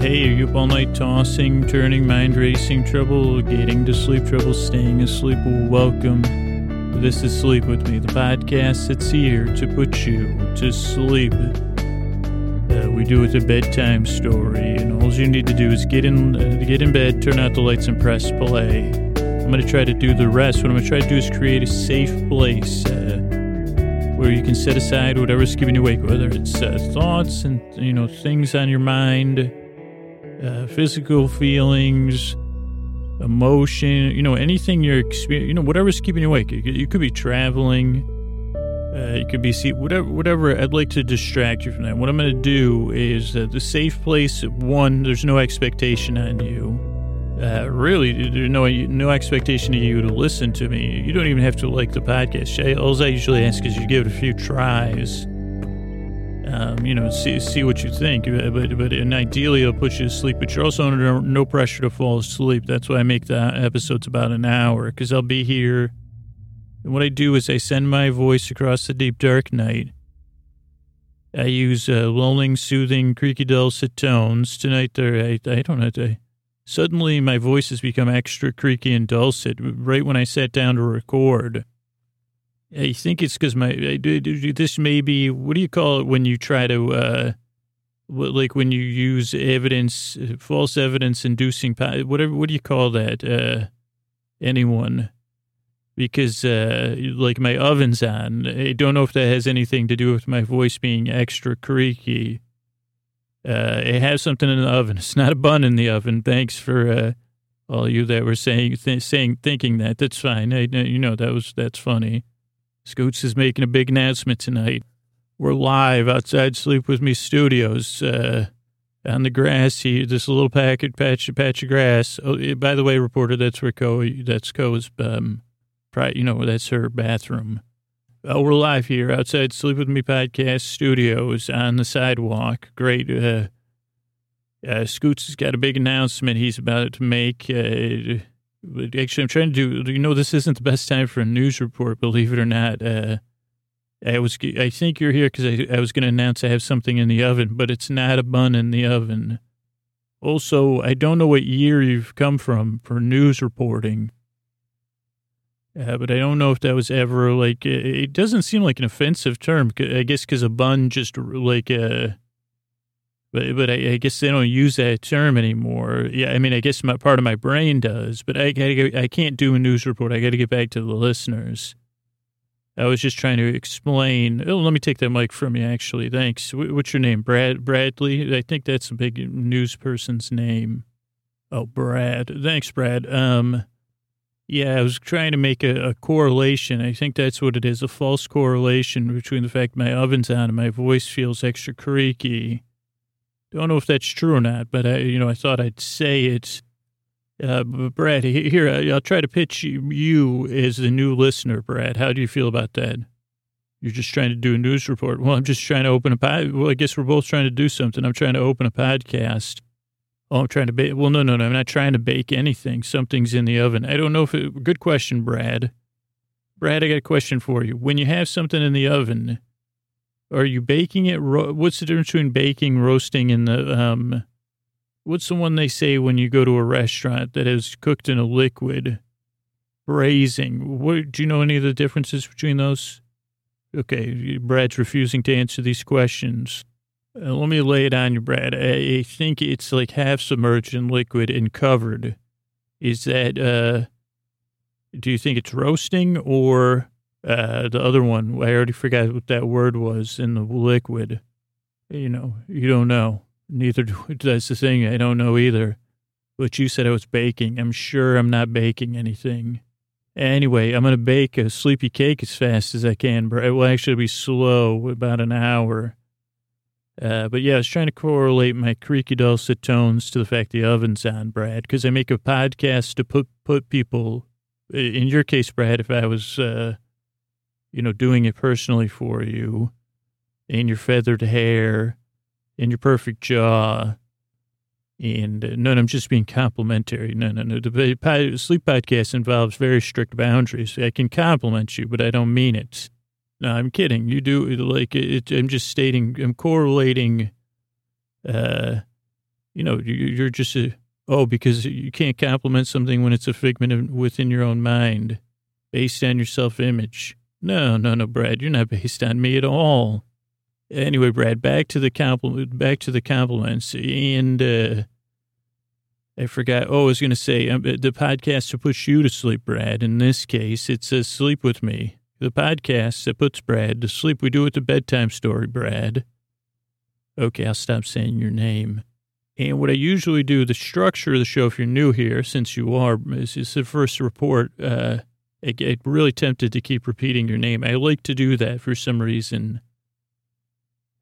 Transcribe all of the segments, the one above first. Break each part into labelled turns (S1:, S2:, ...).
S1: hey, are you up all night tossing, turning, mind racing, trouble getting to sleep, trouble staying asleep? Welcome. This is Sleep With Me, the podcast that's here to put you to sleep. Uh, we do it a bedtime story, and all you need to do is get in, uh, get in bed, turn out the lights, and press play. I'm going to try to do the rest. What I'm going to try to do is create a safe place uh, where you can set aside whatever's keeping you awake, whether it's uh, thoughts and you know things on your mind, uh, physical feelings, emotion, you know anything you're experiencing, you know whatever's keeping you awake. You could, you could be traveling, uh, you could be see whatever. Whatever. I'd like to distract you from that. What I'm going to do is uh, the safe place. One, there's no expectation on you. Uh, really, there's no no expectation of you to listen to me. You don't even have to like the podcast. All I usually ask is you give it a few tries. Um, you know, see see what you think. But but and ideally, it'll put you to sleep. But you're also under no pressure to fall asleep. That's why I make the episodes about an hour because I'll be here. And what I do is I send my voice across the deep dark night. I use uh, lulling, soothing, creaky, dulcet tones. Tonight, there I, I don't know. I, Suddenly, my voice has become extra creaky and dulcet right when I sat down to record. I think it's because my I, this may be what do you call it when you try to uh, like when you use evidence, false evidence inducing whatever. What do you call that? Uh, anyone? Because uh, like my oven's on. I don't know if that has anything to do with my voice being extra creaky. Uh, it has something in the oven. It's not a bun in the oven. Thanks for uh, all you that were saying, th- saying, thinking that. That's fine. I, you know that was that's funny. Scoots is making a big announcement tonight. We're live outside Sleep With Me Studios. Uh, on the grass here, this little packet patch patch of grass. Oh, eh, by the way, reporter, that's where Co. That's Co's. Um, you know, that's her bathroom. Oh, we're live here outside Sleep With Me podcast studios on the sidewalk. Great. Uh, uh, Scoots has got a big announcement he's about to make. Uh, actually, I'm trying to do, you know, this isn't the best time for a news report, believe it or not. Uh, I was, I think you're here because I, I was going to announce I have something in the oven, but it's not a bun in the oven. Also, I don't know what year you've come from for news reporting. Uh, but I don't know if that was ever like it, it doesn't seem like an offensive term. I guess because a bun just like uh, but but I, I guess they don't use that term anymore. Yeah, I mean I guess my part of my brain does, but I gotta, I can't do a news report. I got to get back to the listeners. I was just trying to explain. Oh, let me take that mic from you. Actually, thanks. What's your name, Brad Bradley? I think that's a big news person's name. Oh, Brad. Thanks, Brad. Um. Yeah, I was trying to make a, a correlation. I think that's what it is a false correlation between the fact my oven's on and my voice feels extra creaky. Don't know if that's true or not, but I, you know, I thought I'd say it. Uh, Brad, here, I'll try to pitch you, you as the new listener, Brad. How do you feel about that? You're just trying to do a news report. Well, I'm just trying to open a pod. Well, I guess we're both trying to do something. I'm trying to open a podcast. Oh, I'm trying to bake. Well, no, no, no. I'm not trying to bake anything. Something's in the oven. I don't know if it, good question, Brad. Brad, I got a question for you. When you have something in the oven, are you baking it? Ro- what's the difference between baking, roasting, and the, um, what's the one they say when you go to a restaurant that is cooked in a liquid? Braising. What, do you know any of the differences between those? Okay. Brad's refusing to answer these questions. Uh, let me lay it on you, Brad. I, I think it's like half submerged in liquid and covered. Is that, uh, do you think it's roasting or uh, the other one? I already forgot what that word was in the liquid. You know, you don't know. Neither do That's the thing. I don't know either. But you said I was baking. I'm sure I'm not baking anything. Anyway, I'm going to bake a sleepy cake as fast as I can. Brad. It will actually be slow, about an hour. Uh, but yeah, I was trying to correlate my creaky dulcet tones to the fact the oven's on, Brad, because I make a podcast to put put people. In your case, Brad, if I was, uh, you know, doing it personally for you, and your feathered hair, and your perfect jaw, and uh, no, no, I'm just being complimentary. No, no, no. The sleep podcast involves very strict boundaries. I can compliment you, but I don't mean it. No, I'm kidding. You do like it, I'm just stating. I'm correlating. Uh, You know, you- you're just a, oh, because you can't compliment something when it's a figment of, within your own mind, based on your self image. No, no, no, Brad, you're not based on me at all. Anyway, Brad, back to the compliment, back to the compliments, and uh, I forgot. Oh, I was going to say um, the podcast to put you to sleep, Brad. In this case, it says "Sleep with Me." The podcast that puts Brad to sleep. We do it the bedtime story, Brad. Okay, I'll stop saying your name. And what I usually do, the structure of the show, if you're new here, since you are, is, is the first report. Uh, I get really tempted to keep repeating your name. I like to do that for some reason.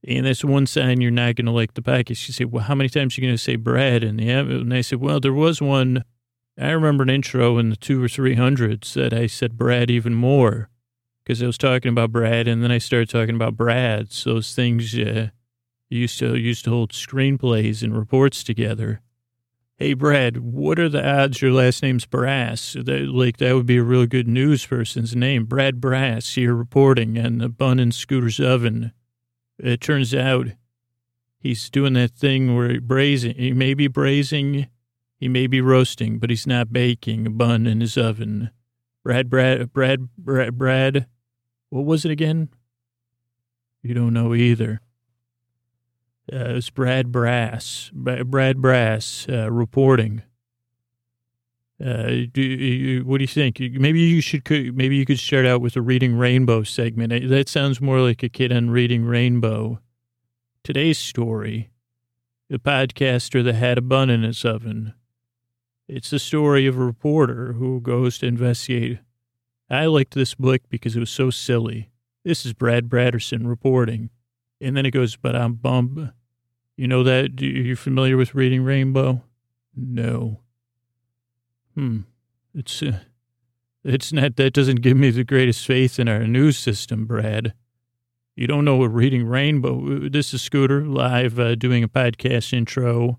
S1: And that's one sign you're not going to like the podcast. You say, well, how many times are you going to say Brad? And, the, and I said, well, there was one. I remember an intro in the two or three hundreds that I said Brad even more because I was talking about Brad, and then I started talking about Brad's. Those things uh, used to used to hold screenplays and reports together. Hey, Brad, what are the odds your last name's Brass? That, like, that would be a real good news person's name. Brad Brass here reporting on the bun and Scooter's oven. It turns out he's doing that thing where he braising. He may be braising, he may be roasting, but he's not baking a bun in his oven. Brad, Brad, Brad, Brad, Brad. What was it again? You don't know either. Uh, it's Brad Brass. Brad Brass uh, reporting. Uh, do you, what do you think? Maybe you should. Maybe you could start out with a reading rainbow segment. That sounds more like a kid on reading rainbow. Today's story: the podcaster that had a bun in his oven. It's the story of a reporter who goes to investigate. I liked this book because it was so silly. This is Brad Braderson reporting, and then it goes, "But I'm bummed." You know that? Are you familiar with reading rainbow? No. Hmm. It's, uh, it's not, that doesn't give me the greatest faith in our news system, Brad. You don't know what reading rainbow, this is Scooter live uh, doing a podcast intro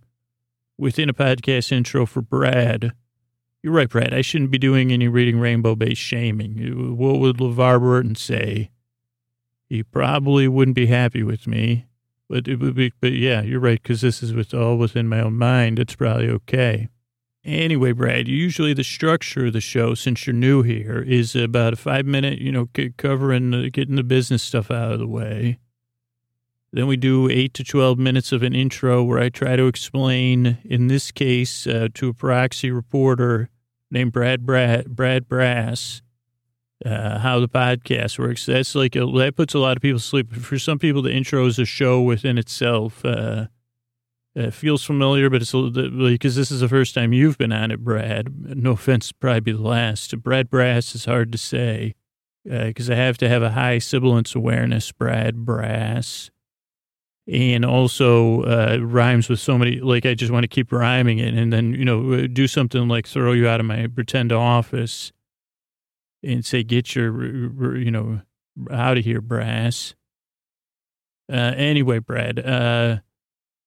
S1: within a podcast intro for Brad. You're right, Brad. I shouldn't be doing any reading rainbow based shaming. What would LeVar Burton say? He probably wouldn't be happy with me. But it would be, but yeah, you're right, because this is with all within my own mind. It's probably okay. Anyway, Brad, usually the structure of the show, since you're new here, is about a five minute, you know, covering, uh, getting the business stuff out of the way. Then we do eight to 12 minutes of an intro where I try to explain, in this case, uh, to a proxy reporter named Brad, Brad, Brad Brass, uh, how the podcast works. That's like, a, that puts a lot of people to sleep. For some people, the intro is a show within itself. Uh, it feels familiar, but it's because this is the first time you've been on it, Brad. No offense, probably be the last. Brad Brass is hard to say because uh, I have to have a high sibilance awareness, Brad Brass. And also uh, rhymes with so many, like I just want to keep rhyming it and then, you know, do something like throw you out of my pretend office and say, get your, you know, out of here, Brass. Uh, anyway, Brad, uh,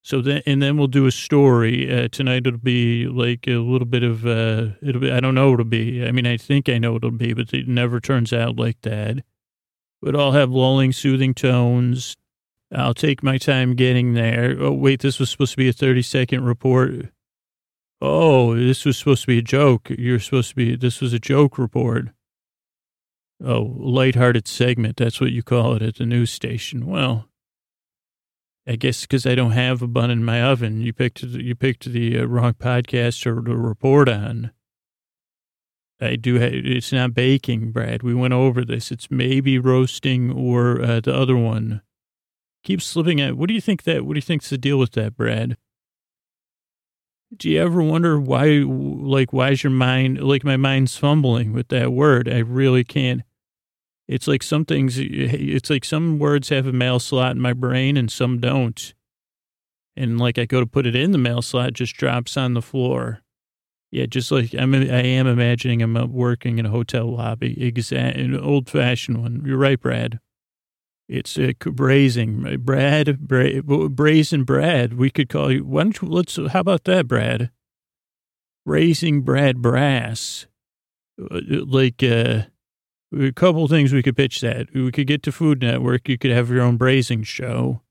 S1: so then, and then we'll do a story. Uh, tonight it'll be like a little bit of, uh, it'll be, I don't know what it'll be. I mean, I think I know it'll be, but it never turns out like that. But I'll have lulling, soothing tones. I'll take my time getting there. Oh, wait, this was supposed to be a 30 second report. Oh, this was supposed to be a joke. You're supposed to be, this was a joke report. Oh, lighthearted segment. That's what you call it at the news station. Well, I guess because I don't have a bun in my oven, you picked you picked the uh, wrong podcast to, to report on. I do. Ha- it's not baking, Brad. We went over this. It's maybe roasting or uh, the other one. Keep slipping at. What do you think that? What do you think's the deal with that, Brad? Do you ever wonder why? Like, why is your mind like my mind's fumbling with that word? I really can't. It's like some things, it's like some words have a mail slot in my brain and some don't. And like I go to put it in the mail slot, just drops on the floor. Yeah, just like I'm, I am imagining I'm working in a hotel lobby, exact, an old fashioned one. You're right, Brad. It's a braising, Brad, bra, brazen Brad. We could call you. Why don't you, let's, how about that, Brad? Raising Brad Brass. Uh, like, uh, a couple things we could pitch that. We could get to Food Network. You could have your own braising show.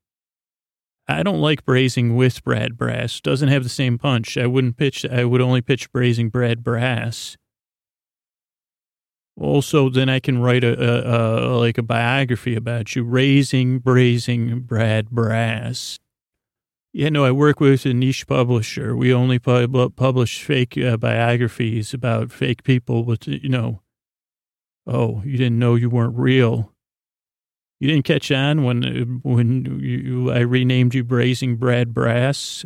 S1: I don't like braising with Brad Brass. Doesn't have the same punch. I wouldn't pitch. I would only pitch braising Brad Brass. Also, then I can write a, a, a like a biography about you, raising, braising Brad Brass. Yeah, no, I work with a niche publisher. We only pub- publish fake uh, biographies about fake people with, you know, oh, you didn't know you weren't real. You didn't catch on when when you, I renamed you Braising Brad Brass.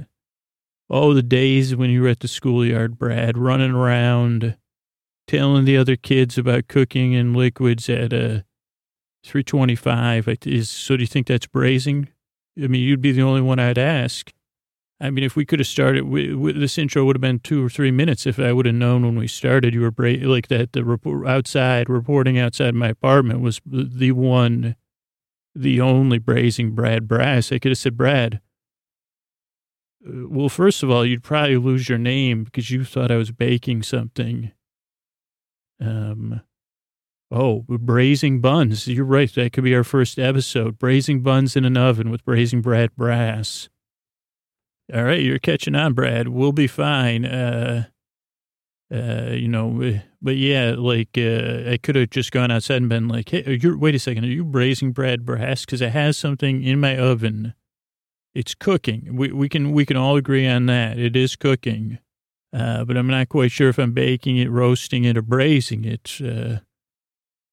S1: Oh, the days when you were at the schoolyard, Brad, running around, telling the other kids about cooking and liquids at a uh, 325. Is so? Do you think that's braising? I mean, you'd be the only one I'd ask. I mean, if we could have started, we, we, this intro would have been two or three minutes if I would have known when we started you were bra- like that. The report outside, reporting outside my apartment was the one the only braising Brad Brass. I could have said, Brad, uh, well, first of all, you'd probably lose your name because you thought I was baking something. Um, oh, braising buns. You're right. That could be our first episode. Braising buns in an oven with braising Brad Brass. All right, you're catching on, Brad. We'll be fine. Uh, uh, you know, eh, but yeah, like uh, I could have just gone outside and been like, "Hey, you're wait a second, are you braising Brad Brass? Because I have something in my oven. It's cooking. We we can we can all agree on that. It is cooking, uh, but I'm not quite sure if I'm baking it, roasting it, or braising it. Uh,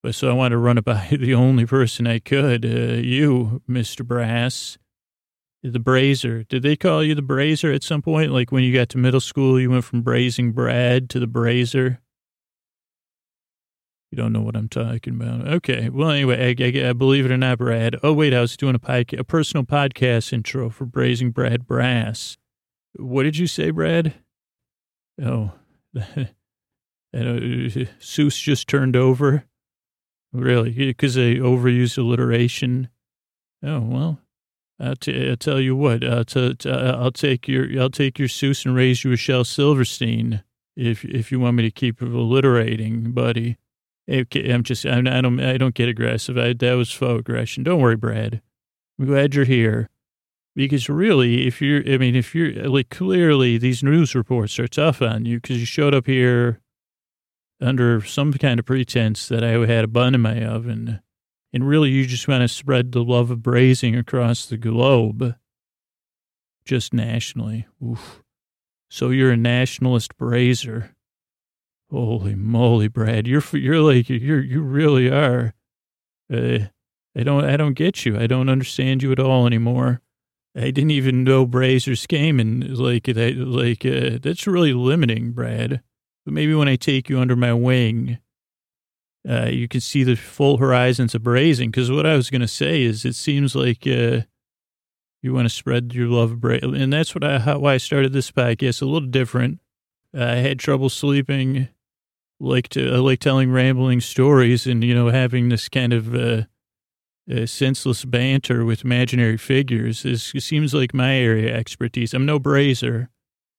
S1: but so I want to run it by the only person I could, uh, you, Mister Brass. The brazier. Did they call you the brazier at some point? Like when you got to middle school, you went from braising Brad to the brazier? You don't know what I'm talking about. Okay. Well, anyway, I, I, I believe it or not, Brad. Oh, wait, I was doing a, podca- a personal podcast intro for Braising Brad Brass. What did you say, Brad? Oh, and, uh, Seuss just turned over. Really? Because they overused alliteration. Oh, well, Uh, I'll, uh, tell you what. Uh, I'll, t- t- I'll take your I'll take your Seuss and raise you a Shel Silverstein if if you want me to keep alliterating, buddy. I'm just I'm, I don't I don't get aggressive. I, that was faux aggression. Don't worry, Brad. I'm glad you're here because really, if you're I mean, if you're like clearly these news reports are tough on you because you showed up here under some kind of pretense that I had a bun in my oven and really, you just want to spread the love of braising across the globe, just nationally. Oof. So you're a nationalist braiser. Holy moly, Brad! You're you're like you're you really are. Uh, I don't I don't get you. I don't understand you at all anymore. I didn't even know Brazers came and like that like uh, that's really limiting, Brad. But maybe when I take you under my wing, uh, you can see the full horizons of braising. Because what I was going to say is, it seems like uh, you want to spread your love of braising, and that's what I how, why I started this podcast. A little different. Uh, I had trouble sleeping. Like to like telling rambling stories, and you know having this kind of uh, senseless banter with imaginary figures. This seems like my area of expertise. I'm no braiser.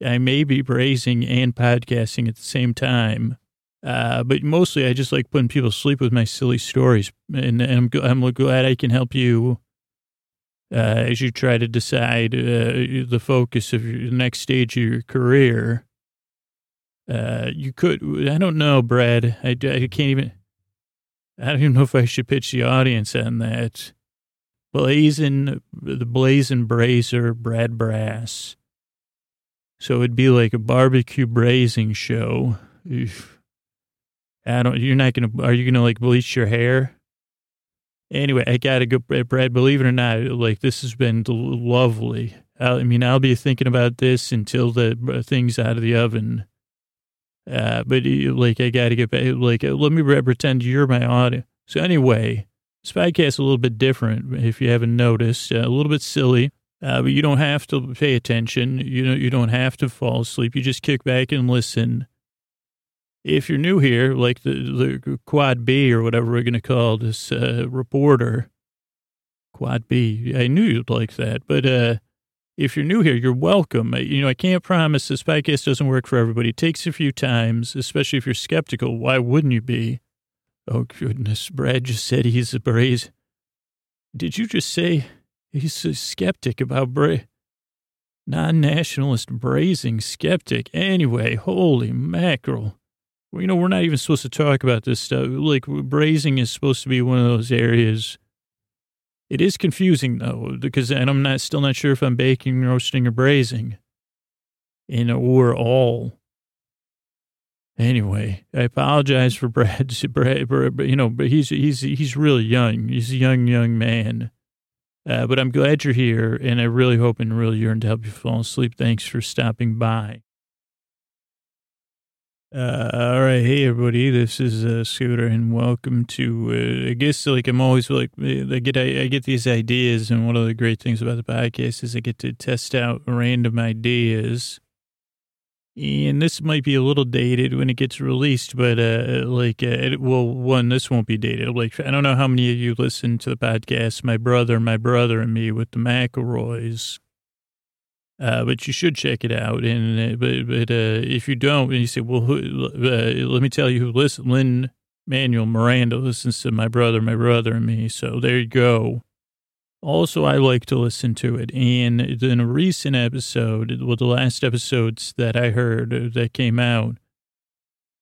S1: I may be braising and podcasting at the same time. Uh, but mostly I just like putting people to sleep with my silly stories. And, I'm, I'm glad I can help you uh, as you try to decide uh, the focus of your next stage of your career. Uh, you could, I don't know, Brad. I, I can't even, I don't even know if I should pitch the audience on that. Blazing, the Blazing Brazier, Brad Brass. So it'd be like a barbecue braising show. Oof. I don't, you're not going to, are you going to like bleach your hair? Anyway, I got to go, Brad, believe it or not, like this has been lovely. I mean, I'll be thinking about this until the uh, thing's out of the oven. Uh, but like, I got to get back, like, uh, let me pretend you're my audience. So anyway, this podcast is a little bit different, if you haven't noticed, uh, a little bit silly. Uh, but you don't have to pay attention. You know, you don't have to fall asleep. You just kick back and listen if you're new here, like the, the Quad B or whatever we're going to call this uh, reporter, Quad B, I knew you'd like that. But uh, if you're new here, you're welcome. You know, I can't promise this podcast doesn't work for everybody. It takes a few times, especially if you're skeptical. Why wouldn't you be? Oh, goodness. Brad just said he's a braze. Did you just say he's a skeptic about bra- non-nationalist braising skeptic. Anyway, holy mackerel. You know, we're not even supposed to talk about this stuff. Like, braising is supposed to be one of those areas. It is confusing though, because and I'm not still not sure if I'm baking, roasting, or braising, and or all. Anyway, I apologize for Brad. Brad, Brad you know, but he's he's he's really young. He's a young young man. Uh, but I'm glad you're here, and I really hope and really yearn to help you fall asleep. Thanks for stopping by. Uh, all right, hey everybody, this is uh, Scooter, and welcome to. Uh, I guess like I'm always like I get I, I, get these ideas, and one of the great things about the podcast is I get to test out random ideas. And this might be a little dated when it gets released, but uh, like, uh, it, well, one, this won't be dated. Like, I don't know how many of you listen to the podcast. My brother, my brother, and me with the McElroys. Uh, but you should check it out. And uh, but but uh, if you don't, and you say, well, who, uh, let me tell you who listen. Lynn Manuel Miranda listens to my brother, my brother, and me. So there you go. Also, I like to listen to it. And in a recent episode, well, the last episodes that I heard uh, that came out,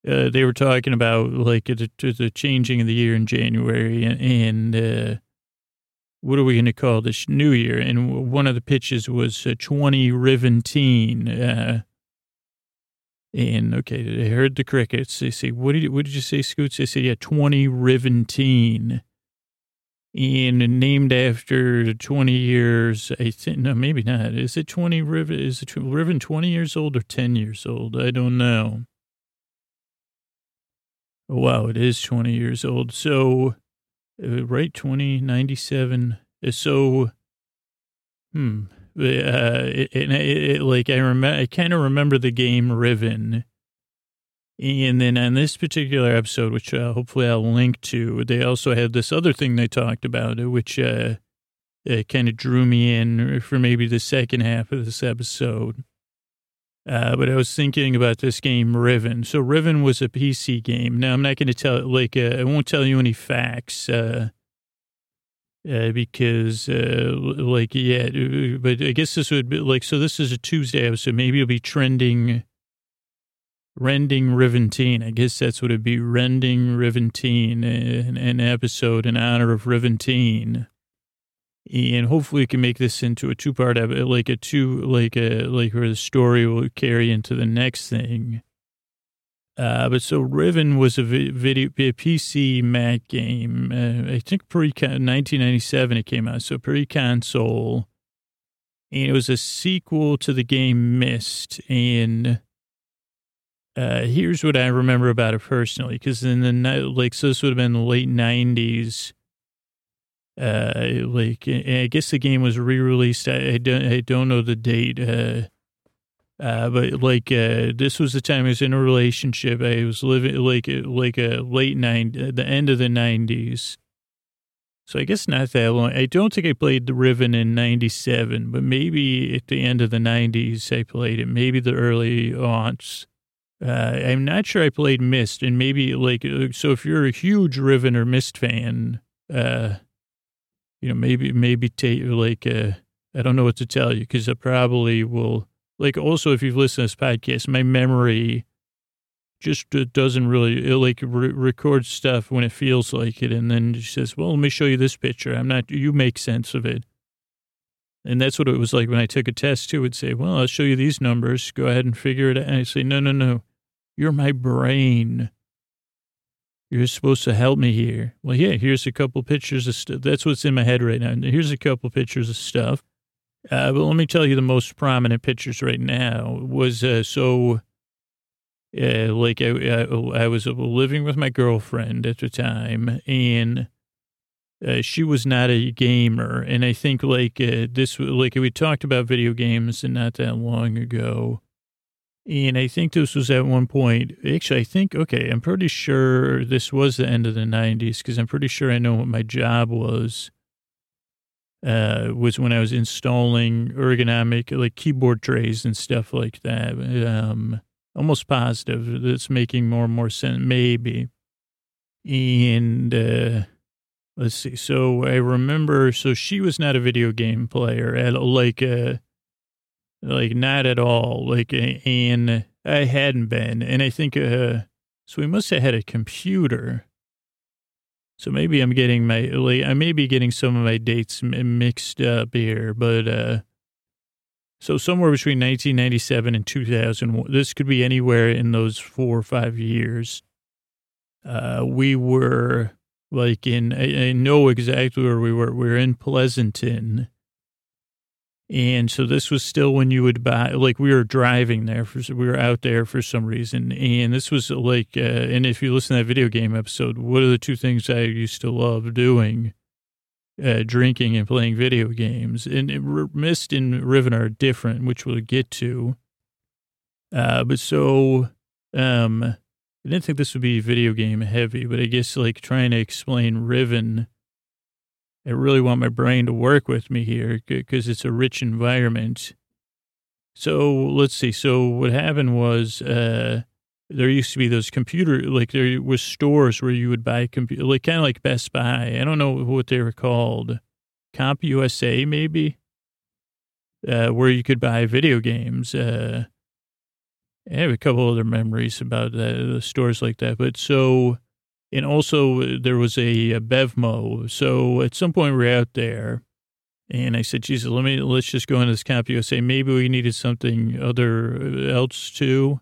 S1: uh, they were talking about like the, the, changing of the year in January and, and what are we going to call this new year? And one of the pitches was uh, 20 Riventeen. Uh, and okay, I heard the crickets. They say, what did you, what did you say, Scoots? They said, yeah, 20 Riventeen. And named after 20 years, I think, no, maybe not. Is it 20 Riven? Is it Riven 20 years old or 10 years old? I don't know. Wow, it is 20 years old. So, right 2097 uh, so hmm uh it, it, it, like i remember i kind of remember the game riven. And then on this particular episode which uh, hopefully i'll link to they also had this other thing they talked about uh, which uh, uh kind of drew me in for maybe the second half of this episode uh, but I was thinking about this game, Riven. So Riven was a PC game. Now I'm not going to tell like uh, I won't tell you any facts uh, uh, because uh, like yeah, uh, but I guess this would be like so. This is a Tuesday episode. Maybe it'll be trending. Rending Riventeen. I guess that's what it'd be. Rending Riventeen, an, an episode in honor of Riventeen and hopefully we can make this into a two part like a two like a like where the story will carry into the next thing uh, but so Riven was a video a PC Mac game. Uh, I think pre 1997 it came out, so pre console, and it was a sequel to the game Myst. And uh, here's what I remember about it personally, because in the like so this would have been the late 90s uh, like I guess the game was re-released. I, I don't I don't know the date. Uh, uh, but like uh, this was the time I was in a relationship. I was living like like a late nine, the end of the nineties. So I guess not that long. I don't think I played the Riven in '97, but maybe at the end of the '90s I played it. Maybe the early aughts. Uh, I'm not sure I played Myst, and maybe like uh, so. If you're a huge Riven or Myst fan, uh, you know, maybe, maybe take like, uh, I don't know what to tell you because I probably will, like, also, if you've listened to this podcast, my memory just uh, doesn't really, it like re- records stuff when it feels like it. And then she says, well, let me show you this picture. I'm not, you make sense of it. And that's what it was like when I took a test too. It'd say, well, I'll show you these numbers. Go ahead and figure it out. And I say, no, no, no. You're my brain. You're supposed to help me here. Well, yeah, here's a couple pictures of stuff. That's what's in my head right now. Here's a couple pictures of stuff. Uh, but let me tell you the most prominent pictures right now was uh, so, uh, like, I, I, I, was living with my girlfriend at the time, and uh, she was not a gamer. And I think, like, uh, this, like, we talked about video games and not that long ago. And I think this was at one point, actually, I think, okay, I'm pretty sure this was the end of the 90s because I'm pretty sure I know what my job was. Uh, was when I was installing ergonomic, like keyboard trays and stuff like that. Um, almost positive that's making more and more sense, maybe. And, uh, let's see. So I remember, so she was not a video game player at like, uh, like not at all. Like, and I hadn't been. And I think, uh, so we must have had a computer. So maybe I'm getting my, like, I may be getting some of my dates mixed up here, but, uh, so somewhere between 1997 and 2000, this could be anywhere in those four or five years. Uh, we were like in, I, I know exactly where we were. We were in Pleasanton. And so this was still when you would buy, like we were driving there for, we were out there for some reason. And this was like, uh, and if you listen to that video game episode, what are the two things I used to love doing? Uh, drinking and playing video games. And it, Myst and Riven are different, which we'll get to. Uh, but so, um, I didn't think this would be video game heavy, but I guess like trying to explain Riven, I really want my brain to work with me here because it's a rich environment. So let's see. So what happened was, uh, there used to be those computer, like there was stores where you would buy computer, like kind of like Best Buy. I don't know what they were called. Comp USA, maybe, uh, where you could buy video games. Uh, I have a couple other memories about the stores like that. But so, and also uh, there was a, a Bevmo. So at some point we are out there and I said, Jesus, let me, let's just go into this Comp USA. Maybe we needed something other uh, else too.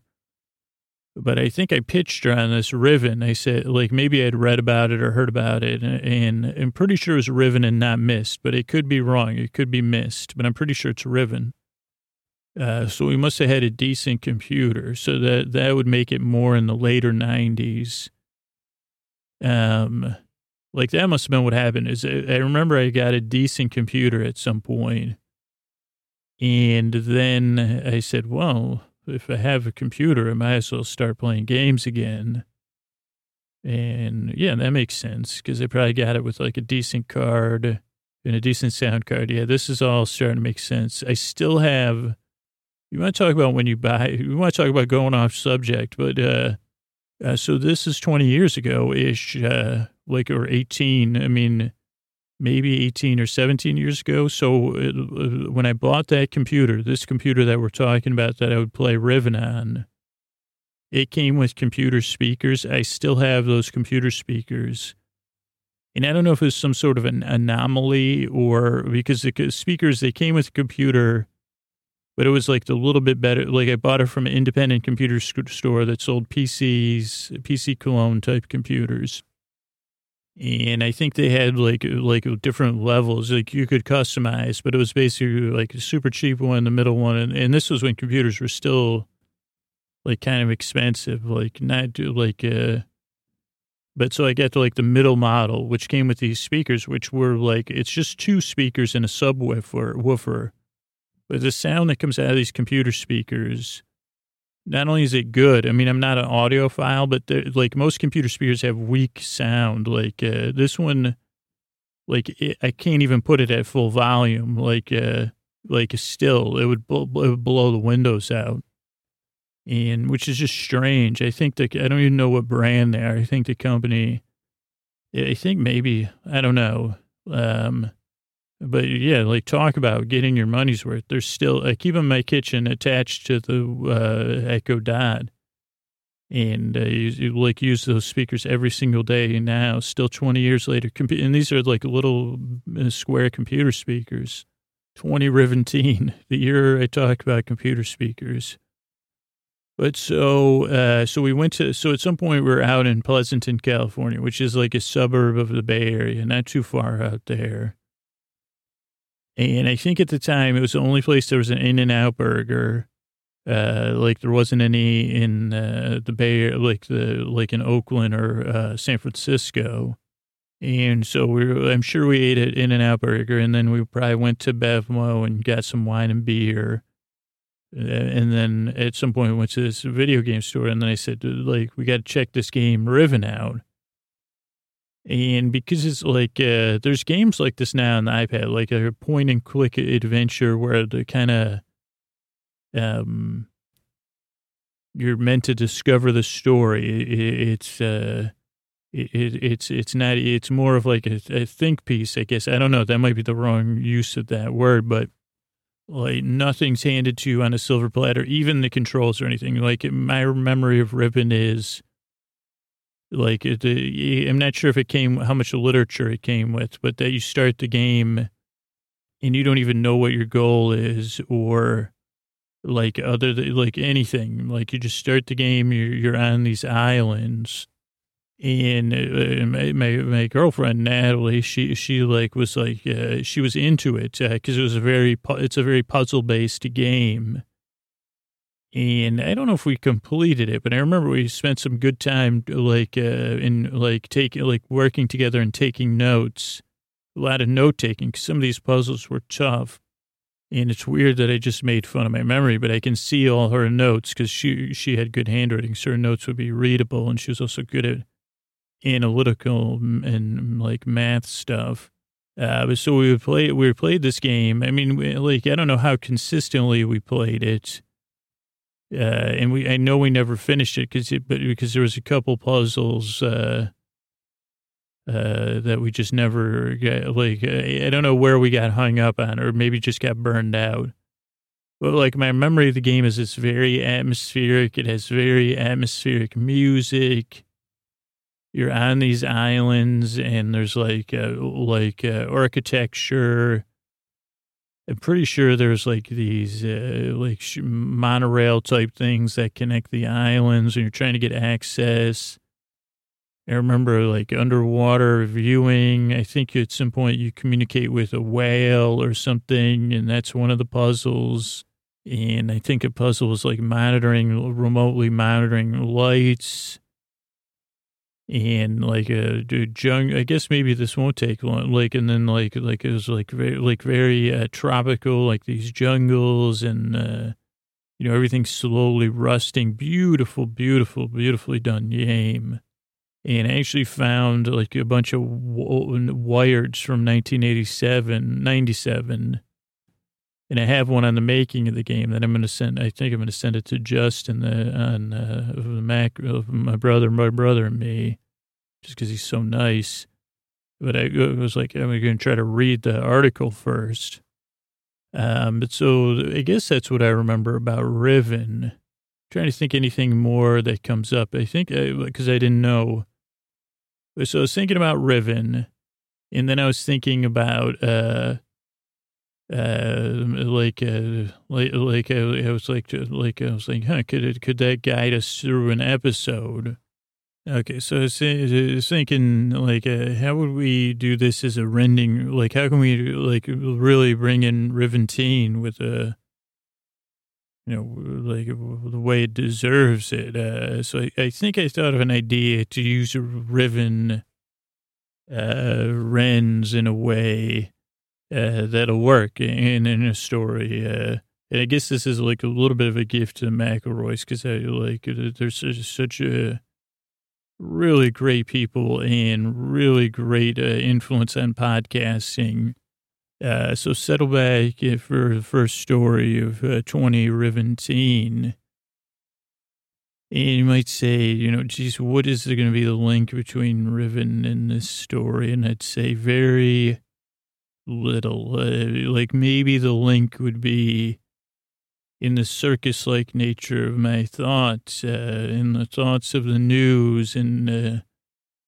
S1: But I think I pitched her on this Riven. I said, like, maybe I'd read about it or heard about it. And, and I'm pretty sure it was Riven and not Myst, but it could be wrong. It could be Myst, but I'm pretty sure it's Riven. Uh, so we must have had a decent computer. So that, that would make it more in the later 90s. Um, like that must have been what happened. Is I remember I got a decent computer at some point, and then I said, "Well, if I have a computer, I might as well start playing games again." And yeah, that makes sense because I probably got it with like a decent card and a decent sound card. Yeah, this is all starting to make sense. I still have you want to talk about when you buy, you want to talk about going off subject, but, uh, uh, so this is 20 years ago ish, uh, like, or 18. I mean, maybe 18 or 17 years ago. So it, uh, when I bought that computer, this computer that we're talking about that I would play Riven on, it came with computer speakers. I still have those computer speakers. And I don't know if it was some sort of an anomaly or because the speakers, they came with a computer but it was like a little bit better. Like I bought it from an independent computer store that sold PCs, PC clone type computers. And I think they had like like different levels, like you could customize, but it was basically like a super cheap one, the middle one, and, and this was when computers were still like kind of expensive, like not like uh but so I got to like the middle model, which came with these speakers, which were like it's just two speakers and a subwoofer woofer but the sound that comes out of these computer speakers, not only is it good, I mean, I'm not an audiophile, but like most computer speakers have weak sound. Like uh, this one, like it, I can't even put it at full volume. Like, uh, like still, it would, bl- it would blow the windows out. And which is just strange. I think that I don't even know what brand they are. I think the company, I think maybe, I don't know. Um, but yeah, like talk about getting your money's worth. There's still, I keep in my kitchen attached to the uh, Echo Dot. And uh, you, you, like use those speakers every single day now, still 20 years later. And these are like little uh, square computer speakers. 20 Riventeen, the year I talk about computer speakers. But so, uh, so we went to, so at some point we are out in Pleasanton, California, which is like a suburb of the Bay Area, not too far out there. And I think at the time it was the only place there was an In and Out burger. Uh, like there wasn't any in uh, the Bay, like the like in Oakland or uh, San Francisco. And so we were, I'm sure we ate at In and Out Burger, and then we probably went to Bevmo and got some wine and beer. Uh, and then at some point we went to this video game store, and then I said, like, we got to check this game Riven out. And because it's like, uh, there's games like this now on the iPad, like a point and click adventure where the kind of, um, you're meant to discover the story. It's, uh, it, it, it's it's not it's more of like a, a think piece, I guess. I don't know. That might be the wrong use of that word, but like nothing's handed to you on a silver platter, even the controls or anything. Like my memory of Riven is like it, I'm not sure if it came how much literature it came with, but that you start the game and you don't even know what your goal is or like other like anything. Like you just start the game, you're you're on these islands and uh, my, my, my girlfriend Natalie, she she like was like uh, she was into it because uh, it was a very it's a very puzzle based game, and I don't know if we completed it, but I remember we spent some good time like uh, in like taking like working together and taking notes, a lot of note taking. Cause some of these puzzles were tough, and it's weird that I just made fun of my memory, but I can see all her notes because she she had good handwriting, so her notes would be readable, and she was also good at analytical and like math stuff. Uh, so we would play, we played this game. I mean, we, like, I don't know how consistently we played it. Uh, and we, I know we never finished it because but because there was a couple puzzles, uh, uh, that we just never got, like, I don't know where we got hung up on or maybe just got burned out. But like my memory of the game is it's very atmospheric. It has very atmospheric music you're on these islands and there's like uh, like uh, architecture. I'm pretty sure there's like these uh, like monorail type things that connect the islands, and you're trying to get access. I remember like underwater viewing. I think at some point you communicate with a whale or something, and that's one of the puzzles. And I think a puzzle was like monitoring, remotely monitoring lights and like a jung i guess maybe this won't take long like and then like like it was like very like very uh, tropical like these jungles and uh you know everything slowly rusting. Beautiful beautiful beautifully done game. And I actually found like a bunch of w- wires from 1987 97 and I have one on the making of the game that I'm going to send. I think I'm going to send it to Justin the, on uh, the Mac of my brother, my brother, and me, just because he's so nice. But I was like, I'm going to try to read the article first. Um, but so I guess that's what I remember about Riven. I'm trying to think anything more that comes up. I think because I, I didn't know. So I was thinking about Riven, and then I was thinking about. uh uh, like, uh, like, like, I, I was like, like, I was like, huh, could it, could that guide us through an episode? Okay, so I was thinking, like, uh, how would we do this as a rending? Like, how can we, like, really bring in Riventeen with a, you know, like the way it deserves it? Uh, so I, I think I thought of an idea to use Riven uh, Wrens in a way uh, that'll work in, in a story. Uh, and I guess this is like a little bit of a gift to McElroy's because I like there's such a really great people and really great uh, influence on podcasting. Uh, so settle back for the first story of uh, 20 Riventeen. And you might say, you know, geez, what is there going to be the link between Riven and this story? And I'd say very little. Uh, like maybe the link would be in the circus like nature of my thoughts, uh, in the thoughts of the news, and, uh,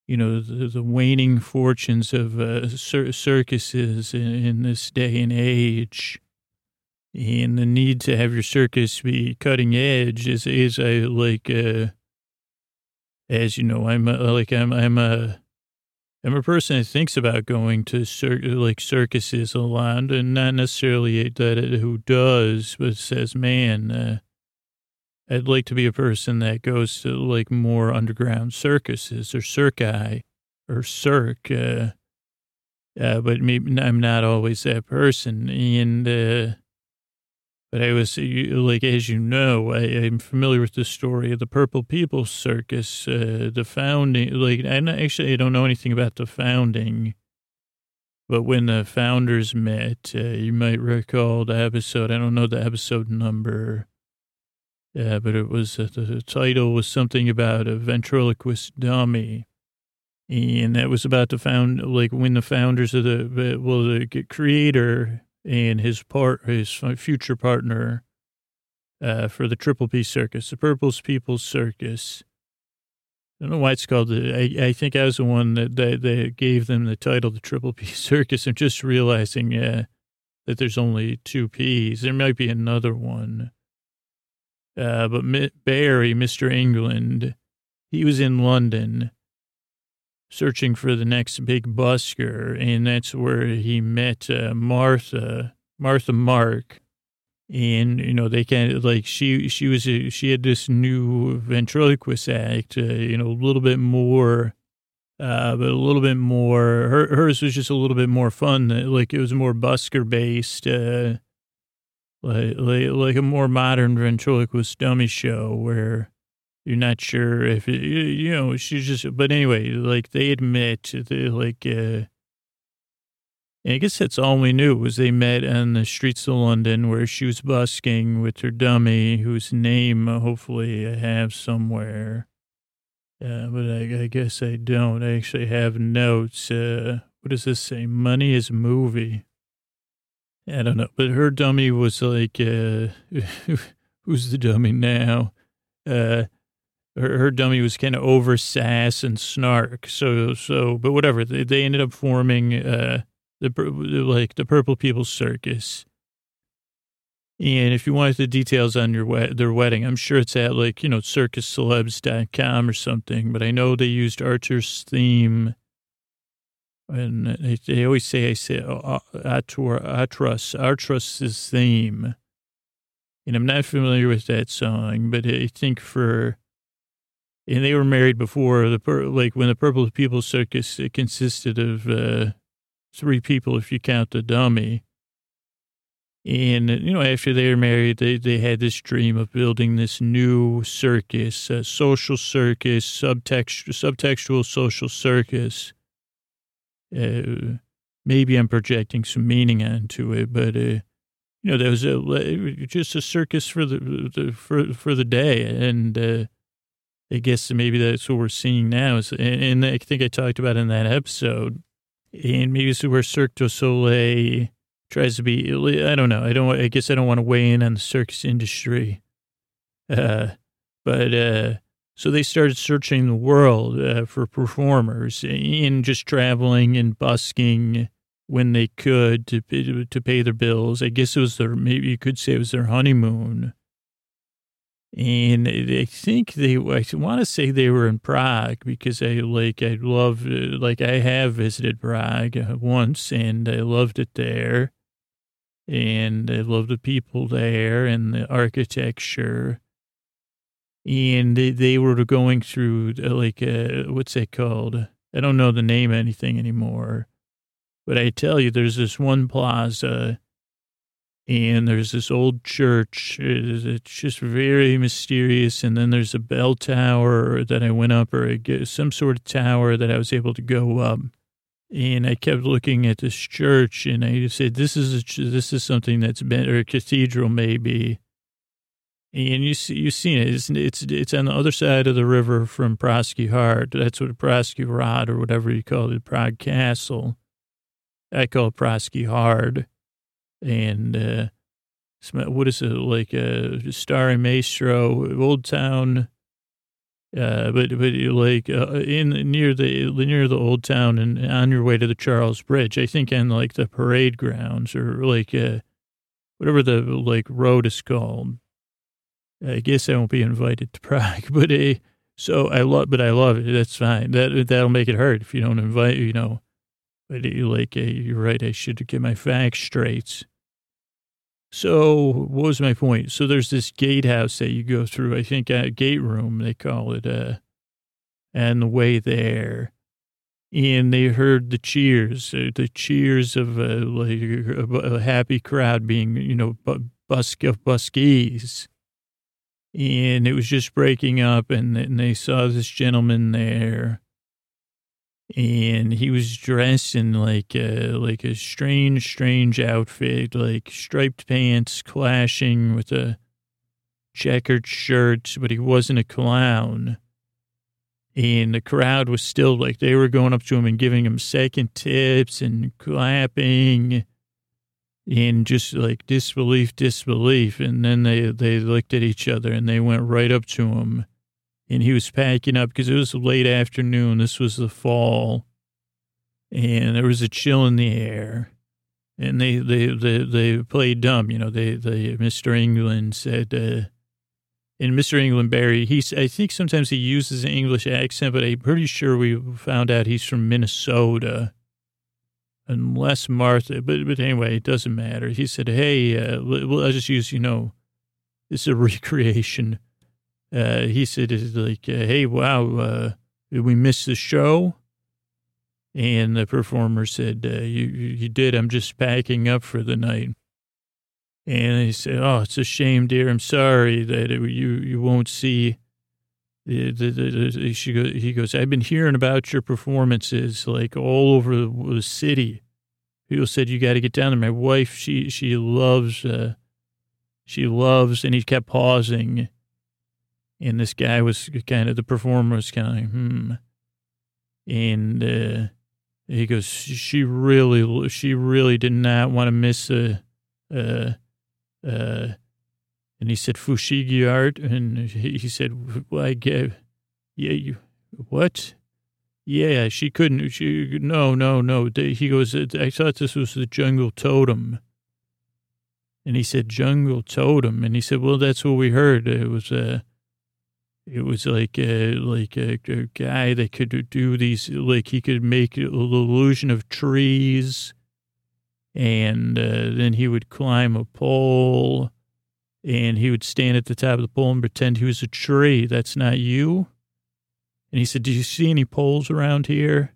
S1: you know, the, the, waning fortunes of uh, cir- circuses in, in, this day and age. And the need to have your circus be cutting edge is, is I like, uh, as you know, I'm like, I'm, I'm a, I'm a person that thinks about going to cir- like circuses a lot, and not necessarily that it, who does, but says, "Man, uh, I'd like to be a person that goes to like more underground circuses or circi or circ." Uh, uh, but maybe I'm not always that person, and uh, but I was, like, as you know, I, am familiar with the story of the Purple People Circus, uh, the founding. Like, I actually I don't know anything about the founding, but when the founders met, uh, you might recall the episode. I don't know the episode number, uh, but it was uh, the title was something about a ventriloquist dummy. and that was about the found like when the founders of the well the creator and his part his future partner uh, for the Triple P Circus, the Purple's People's Circus. I don't know why it's called. I, I think I was the one that, that, that gave them the title, the Triple P Circus. I'm just realizing uh, that there's only two P's. There might be another one. Uh, but M- Barry, Mr. England, he was in London searching for the next big busker, and that's where he met uh, Martha, Martha Mark, and you know they kind of like she she was a, she had this new ventriloquist act, uh, you know, a little bit more. Uh, but a little bit more. Her, hers was just a little bit more fun. Like it was more busker based, uh, like, like like a more modern ventriloquist dummy show where you're not sure if it, you know she's just but anyway like they admit they like uh and I guess that's all we knew was they met on the streets of London where she was busking with her dummy whose name uh, hopefully I have somewhere. Uh, but I, I, guess I don't. I actually have notes. Uh, what does this say? Money is movie. I don't know. But her dummy was like, uh, who's the dummy now? Uh, her, her dummy was kind of over sass and snark. So, so, but whatever. They, they ended up forming, uh, the, like the Purple People Circus. And if you wanted the details on your wed- their wedding, I'm sure it's at like, you know, circuscelebs.com or something, but I know they used Archer's theme. And they, they always say, I say, uh, Atros, Artros's theme. And I'm not familiar with that song, but I think for and they were married before the like when the Purple People Circus it consisted of uh, three people if you count the dummy. And you know, after they were married, they they had this dream of building this new circus, a social circus, subtext subtextual social circus. Uh, maybe I'm projecting some meaning onto it, but uh, you know, there was a just a circus for the, the for for the day, and uh, I guess maybe that's what we're seeing now. Is, and, I think I talked about in that episode. And maybe is where Cirque du Soleil tries to be. I don't know. I don't. I guess I don't want to weigh in on the circus industry. Uh, but uh, so they started searching the world uh, for performers and just traveling and busking when they could to to pay their bills. I guess it was their maybe you could say it was their honeymoon. And I think they, I want to say they were in Prague because I like, I love, like, I have visited Prague once and I loved it there. And I love the people there and the architecture. And they, they were going through, like, uh, what's it called? I don't know the name anything anymore. But I tell you, there's this one plaza and there's this old church. It's just very mysterious. And then there's a bell tower that I went up, or some sort of tower that I was able to go up. And I kept looking at this church, and I said, "This is a, this is something that's been, or a cathedral maybe." And you see, you've seen it. It's, it's it's on the other side of the river from Pražský hrad. That's what Pražský Rod or whatever you call it, Prague Castle. I call it Pražský hrad and uh, what is it like a uh, Staré Město old town uh, but but like uh, in near the near the old town and on your way to the Charles Bridge, I think on like the parade grounds or like uh, whatever the like road is called. I guess I won't be invited to Prague, but uh, so I love, but I love it. That's fine. That that'll make it hard if you don't invite, you know. But like, uh, you're right. I should get my facts straight. So what was my point? So there's this gatehouse that you go through. I think a gate room they call it. Uh, and the way there, and they heard the cheers, uh, the cheers of uh, like a, a, happy crowd being, you know, busk of buskies. And it was just breaking up, and, and they saw this gentleman there and he was dressed in like a, like a strange, strange outfit, like striped pants clashing with a checkered shirt, but he wasn't a clown. And the crowd was still like, they were going up to him and giving him second tips and clapping and just like disbelief, disbelief. And then they, they looked at each other and they went right up to him. And he was packing up because it was late afternoon. This was the fall. And there was a chill in the air. And they, they, they, they played dumb. You know, they, they, Mr. England said, uh, and Mr. England Barry, he's, I think sometimes he uses an English accent, but I'm pretty sure we found out he's from Minnesota unless Martha, but, but anyway, it doesn't matter. He said, Hey, uh, well, I'll just use, you know, this is a recreation. Uh, he said, it's like, uh, Hey, wow, uh, we miss the show? And the performer said, uh, you, you did. I'm just packing up for the night. And he said, Oh, it's a shame, dear. I'm sorry that it, you, you won't see. The, the, the, she goes, he goes, I've been hearing about your performances like all over the city. People said you got to get down there. My wife, she she loves, uh, she loves, and he kept pausing. And this guy was kind of the performer was kind of like, hmm. And uh, he goes, she really, she really did not want to miss a, uh, uh, and he said Fushigi art, and he, said, well, I gave, yeah, you, what? Yeah, she couldn't, she, no, no, no. He goes, I thought this was the jungle totem. And he said, jungle totem. And he said, well, that's what we heard. It was, uh, it was like a, like a, a guy that could do these, like he could make an illusion of trees and uh, then he would climb a pole and he would stand at the top of the pole and pretend he was a tree. That's not you. And he said, Do you see any poles around here?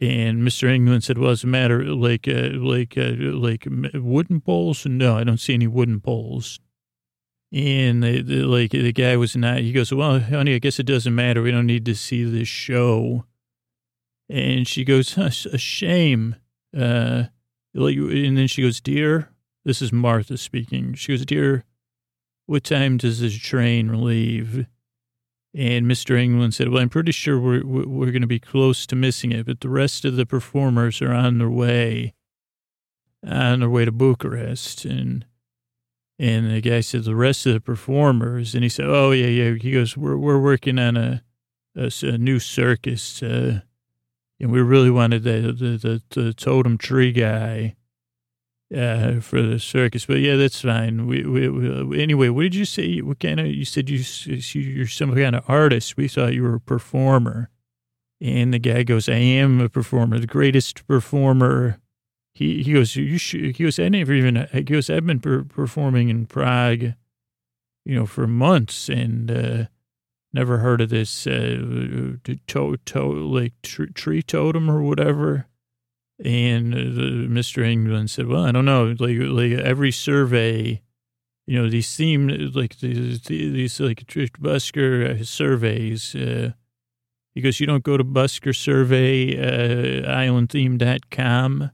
S1: And Mr. England said, Well, as a matter like uh, like uh, like wooden poles? No, I don't see any wooden poles. And the, the, like the guy was not. He goes, Well, honey, I guess it doesn't matter. We don't need to see this show. And she goes, A shame. Uh, and then she goes, Dear, this is Martha speaking. She goes, Dear, what time does this train leave? And Mr. England said, Well, I'm pretty sure we're, we're going to be close to missing it, but the rest of the performers are on their way, on their way to Bucharest. And, and the guy said, The rest of the performers. And he said, Oh, yeah, yeah. He goes, We're, we're working on a, a, a new circus. Uh, and we really wanted the the, the, the totem tree guy uh, for the circus. But yeah, that's fine. We, we, we, anyway, what did you say? What kind of? You said you you're some kind of artist. We thought you were a performer. And the guy goes, "I am a performer, the greatest performer." He he goes, "You should." He goes, "I never even." He goes, "I've been per- performing in Prague, you know, for months, and." uh Never heard of this uh, to, to, like tr- tree totem or whatever. And uh, Mr. England said, "Well, I don't know. Like, like every survey, you know, these seem like these, these like busker uh, surveys. Uh, because you don't go to busker survey uh, islandtheme.com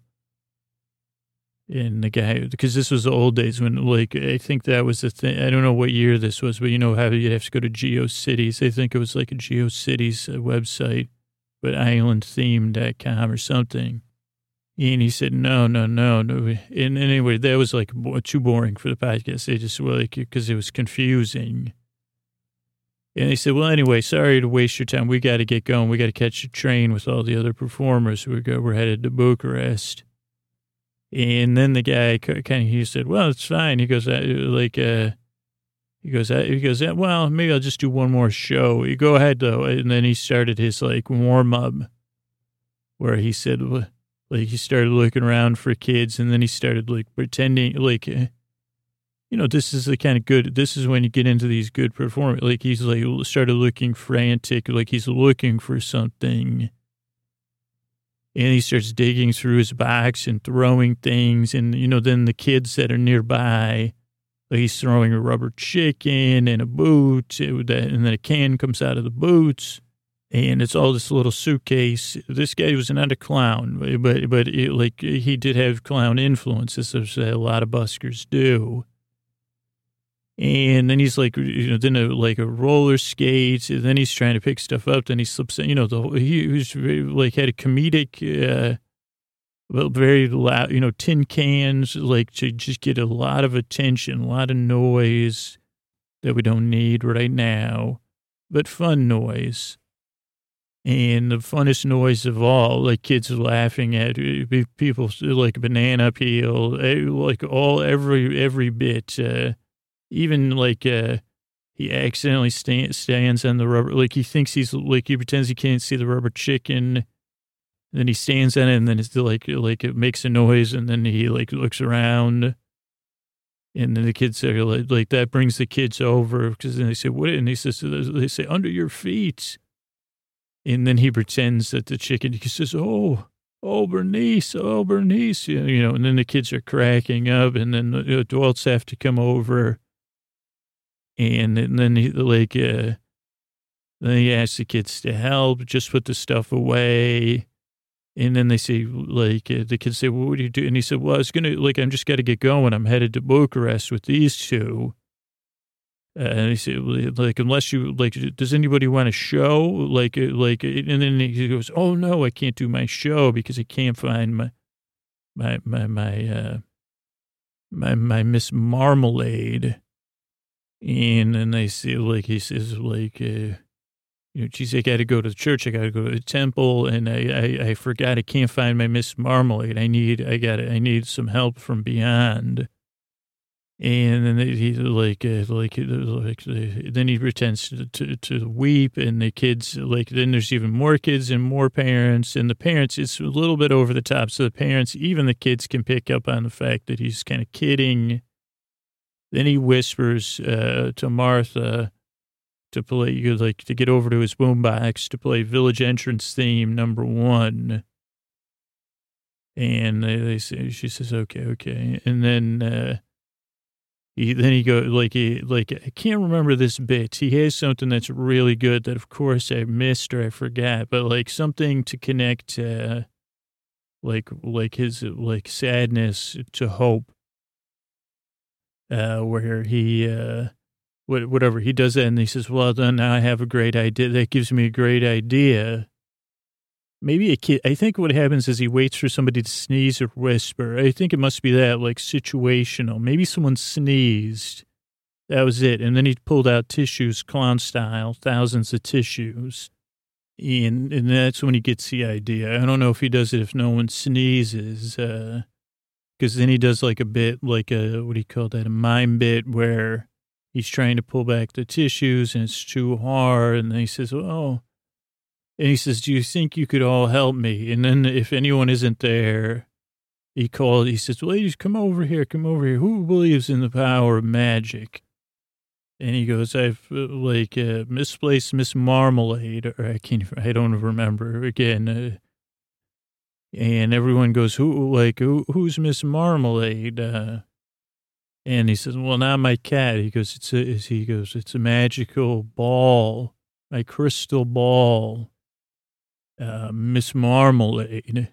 S1: and the guy, because this was the old days when, like, I think that was the thing. I don't know what year this was, but you know how you'd have to go to GeoCities. I think it was like a GeoCities uh, website, but islandtheme.com or something. And he said, no, no, no, no. And anyway, that was like too boring for the podcast. They just were like, because it was confusing. And they said, well, anyway, sorry to waste your time. We got to get going. We got to catch a train with all the other performers. We're, we're headed to Bucharest. And then the guy kind of, he said, well, it's fine. He goes, uh, like, uh, he goes, uh, he goes, well, maybe I'll just do one more show. You go ahead though. And then he started his like warm up where he said, like, he started looking around for kids and then he started like pretending, like, uh, you know, this is the kind of good, this is when you get into these good performance. Like he's like started looking frantic, like he's looking for something and he starts digging through his box and throwing things. And, you know, then the kids that are nearby, he's throwing a rubber chicken and a boot, uh, and then a can comes out of the boots. And it's all this little suitcase. This guy was not a clown, but but it, like he did have clown influences, as a lot of buskers do. And then he's like, you know, then a, like a roller skates. And then he's trying to pick stuff up. Then he slips, in, you know, the he was like had a comedic, uh, very loud, you know, tin cans, like to just get a lot of attention, a lot of noise that we don't need right now, but fun noise. And the funnest noise of all, like kids laughing at uh, people, like banana peel, eh, like all every every bit. Uh, even like uh, he accidentally stand, stands on the rubber, like he thinks he's like he pretends he can't see the rubber chicken. then he stands on it, and then it's like like it makes a noise, and then he like looks around, and then the kids are like, like that brings the kids over because then they say what, and he says they say under your feet. And then he pretends that the chicken, he says, oh, oh, Bernice, oh, Bernice, you know, and then the kids are cracking up and then the adults have to come over. And, and then he, like, uh, then he asks the kids to help, just put the stuff away. And then they say, like, uh, the kids say, well, what do you do? And he said, well, I was going to, like, I'm just got to get going. I'm headed to Bucharest with these two. Uh, and he said, like, unless you, like, does anybody want a show? Like, uh, like, uh, and then he goes, oh, no, I can't do my show because I can't find my, my, my, my, uh, my, my Miss Marmalade. And then they say, like, he says, like, uh, you know, geez, I got to go to the church. I got to go to the temple. And I, I, I forgot I can't find my Miss Marmalade. I need, I got I need some help from beyond. And then he like uh, like uh, like uh, then he pretends to, to, to weep, and the kids like then there's even more kids and more parents, and the parents it's a little bit over the top. So the parents, even the kids, can pick up on the fact that he's kind of kidding. Then he whispers uh, to Martha to play like to get over to his boombox to play Village Entrance theme number one. And they, they say she says okay okay, and then uh, he, then he go like he like I can't remember this bit. He has something that's really good that of course I missed or I forgot, but like something to connect uh like like his like sadness to hope. Uh where he uh whatever he does that and he says, Well then I have a great idea. That gives me a great idea maybe a kid. I think what happens is he waits for somebody to sneeze or whisper. I think it must be that, like situational. Maybe someone sneezed. That was it. And then he pulled out tissues, clown style, thousands of tissues. And, and that's when he gets the idea. I don't know if he does it if no one sneezes. Uh, because then he does like a bit, like a, what do you call that? A mime bit where he's trying to pull back the tissues and it's too hard. And then he says, oh, and he says, Do you think you could all help me? And then if anyone isn't there, he called, he says, Ladies, come over here, come over here. Who believes in the power of magic? And he goes, I've uh, like uh, misplaced Miss Marmalade, or I can't, I don't remember again. Uh, and everyone goes, who, like, who, who's Miss Marmalade? Uh, and he says, well, not my cat. He goes, it's a, he goes, it's a magical ball, my crystal ball uh, Miss Marmalade.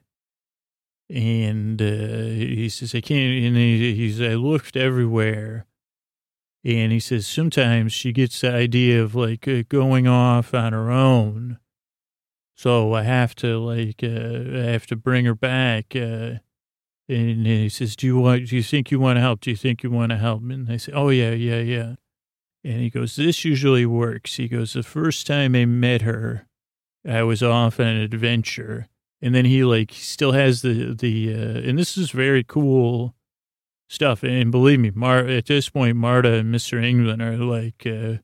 S1: And uh, he says, I can't, and he, he's, I looked everywhere. And he says, sometimes she gets the idea of like uh, going off on her own. So I have to like, uh, I have to bring her back. Uh, and he says, do you want, do you think you want to help? Do you think you want to help? And I say, oh yeah, yeah, yeah. And he goes, this usually works. He goes, the first time I met her, I was off on an adventure. And then he like still has the, the, uh, and this is very cool stuff. And believe me, Mar, at this point, Marta and Mr. England are like, uh,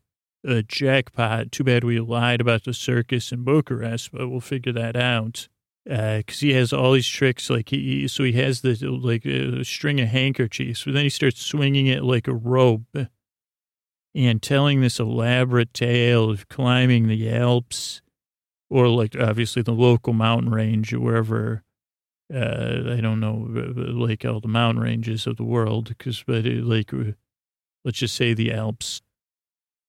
S1: a jackpot. Too bad we lied about the circus in Bucharest, but we'll figure that out. Uh, cause he has all these tricks, like he, so he has the, like a string of handkerchiefs, but then he starts swinging it like a rope and telling this elaborate tale of climbing the Alps or like obviously the local mountain range, or wherever. Uh, I don't know, like all the mountain ranges of the world, because but it, like uh, let's just say the Alps,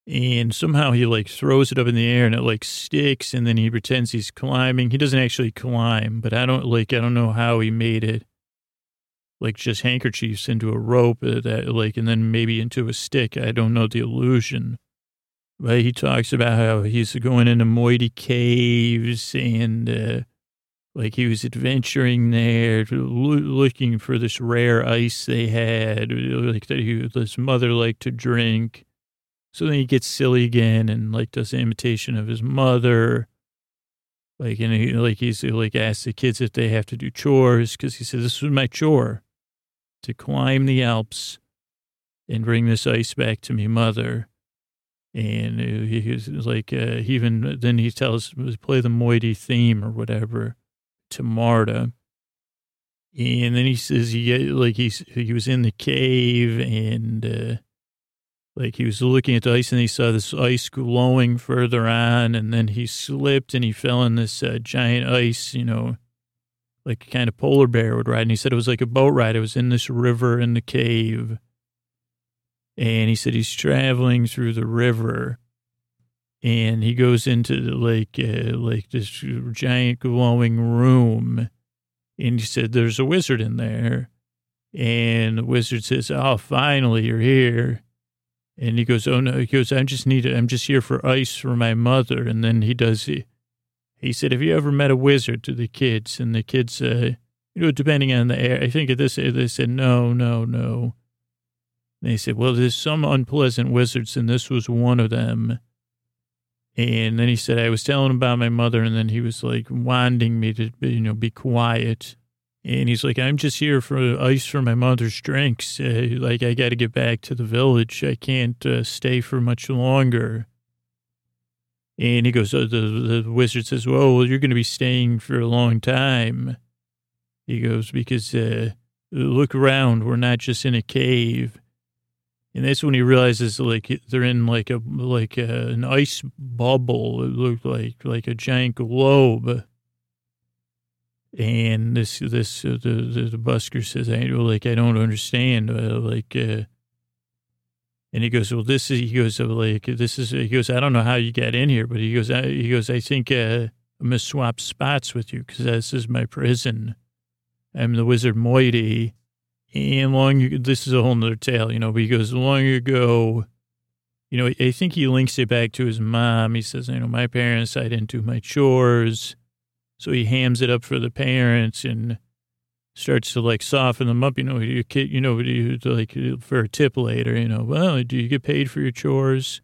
S1: and somehow he like throws it up in the air and it like sticks, and then he pretends he's climbing. He doesn't actually climb, but I don't like I don't know how he made it. like just handkerchiefs into a rope that like, and then maybe into a stick. I don't know the illusion. But he talks about how he's going into Moiety caves and, uh, like he was adventuring there, looking for this rare ice they had, like that he, his mother liked to drink. So then he gets silly again and like does an imitation of his mother. Like, and he, like he's like asks the kids if they have to do chores because he said, this was my chore to climb the Alps and bring this ice back to me mother. And he was like, uh, even then he tells, play the moiety theme or whatever to Marta. And then he says he like he's he was in the cave and uh, like he was looking at the ice and he saw this ice glowing further on and then he slipped and he fell in this uh, giant ice, you know, like kind of polar bear would ride. And he said it was like a boat ride. It was in this river in the cave. And he said he's traveling through the river and he goes into like uh, like this giant glowing room and he said there's a wizard in there and the wizard says oh finally you're here and he goes oh no he goes i just need it i'm just here for ice for my mother. And then he does he, he said have you ever met a wizard? to the kids. And the kids uh you know depending on the air i think at this they said no no no. And they said well there's some unpleasant wizards and this was one of them. And then he said, I was telling about my mother, and then he was like wanting me to, you know, be quiet. And he's like, I'm just here for ice for my mother's drinks. Uh, like, I got to get back to the village. I can't uh, stay for much longer. And he goes, oh, the, the wizard says, well, you're going to be staying for a long time. He goes, because uh, look around. We're not just in a cave. And that's when he realizes like they're in like a like a, an ice bubble. It looked like like a giant globe. And this this uh, the, the busker says, "I like I don't understand." Uh, like, uh, and he goes, "Well, this is." He goes, "Like this is." He goes, "I don't know how you got in here, but he goes, I, he goes, I think uh, I'm gonna swap spots with you because this is my prison. I'm the wizard Moiety." And long, this is a whole nother tale, you know, but he goes, long ago, you know, I think he links it back to his mom. He says, you know, my parents, I didn't do my chores. So he hams it up for the parents and starts to like soften them up. You know, your kid, you know, like for a tip later, you know, well, do you get paid for your chores?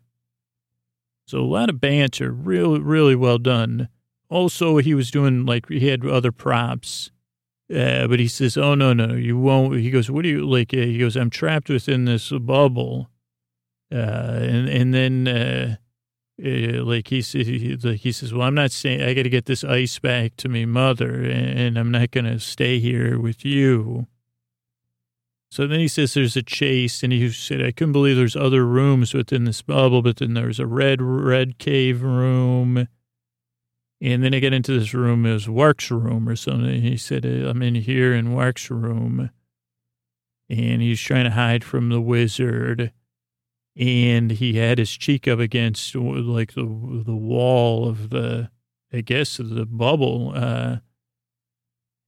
S1: So a lot of banter, really, really well done. Also, he was doing like, he had other props uh, but he says, "Oh no, no, you won't." He goes, "What do you like?" Uh, he goes, "I'm trapped within this bubble," uh, and and then uh, uh, like he like he says, "Well, I'm not saying I got to get this ice back to me mother, and, I'm not going to stay here with you." So then he says there's a chase, and he said, I couldn't believe there's other rooms within this bubble, but then there's a red, red cave room and then I get into this room, was Wark's room or something. He said, I'm in here in Wark's room. And he's trying to hide from the wizard. And he had his cheek up against like the the wall of the, I guess, the bubble. Uh,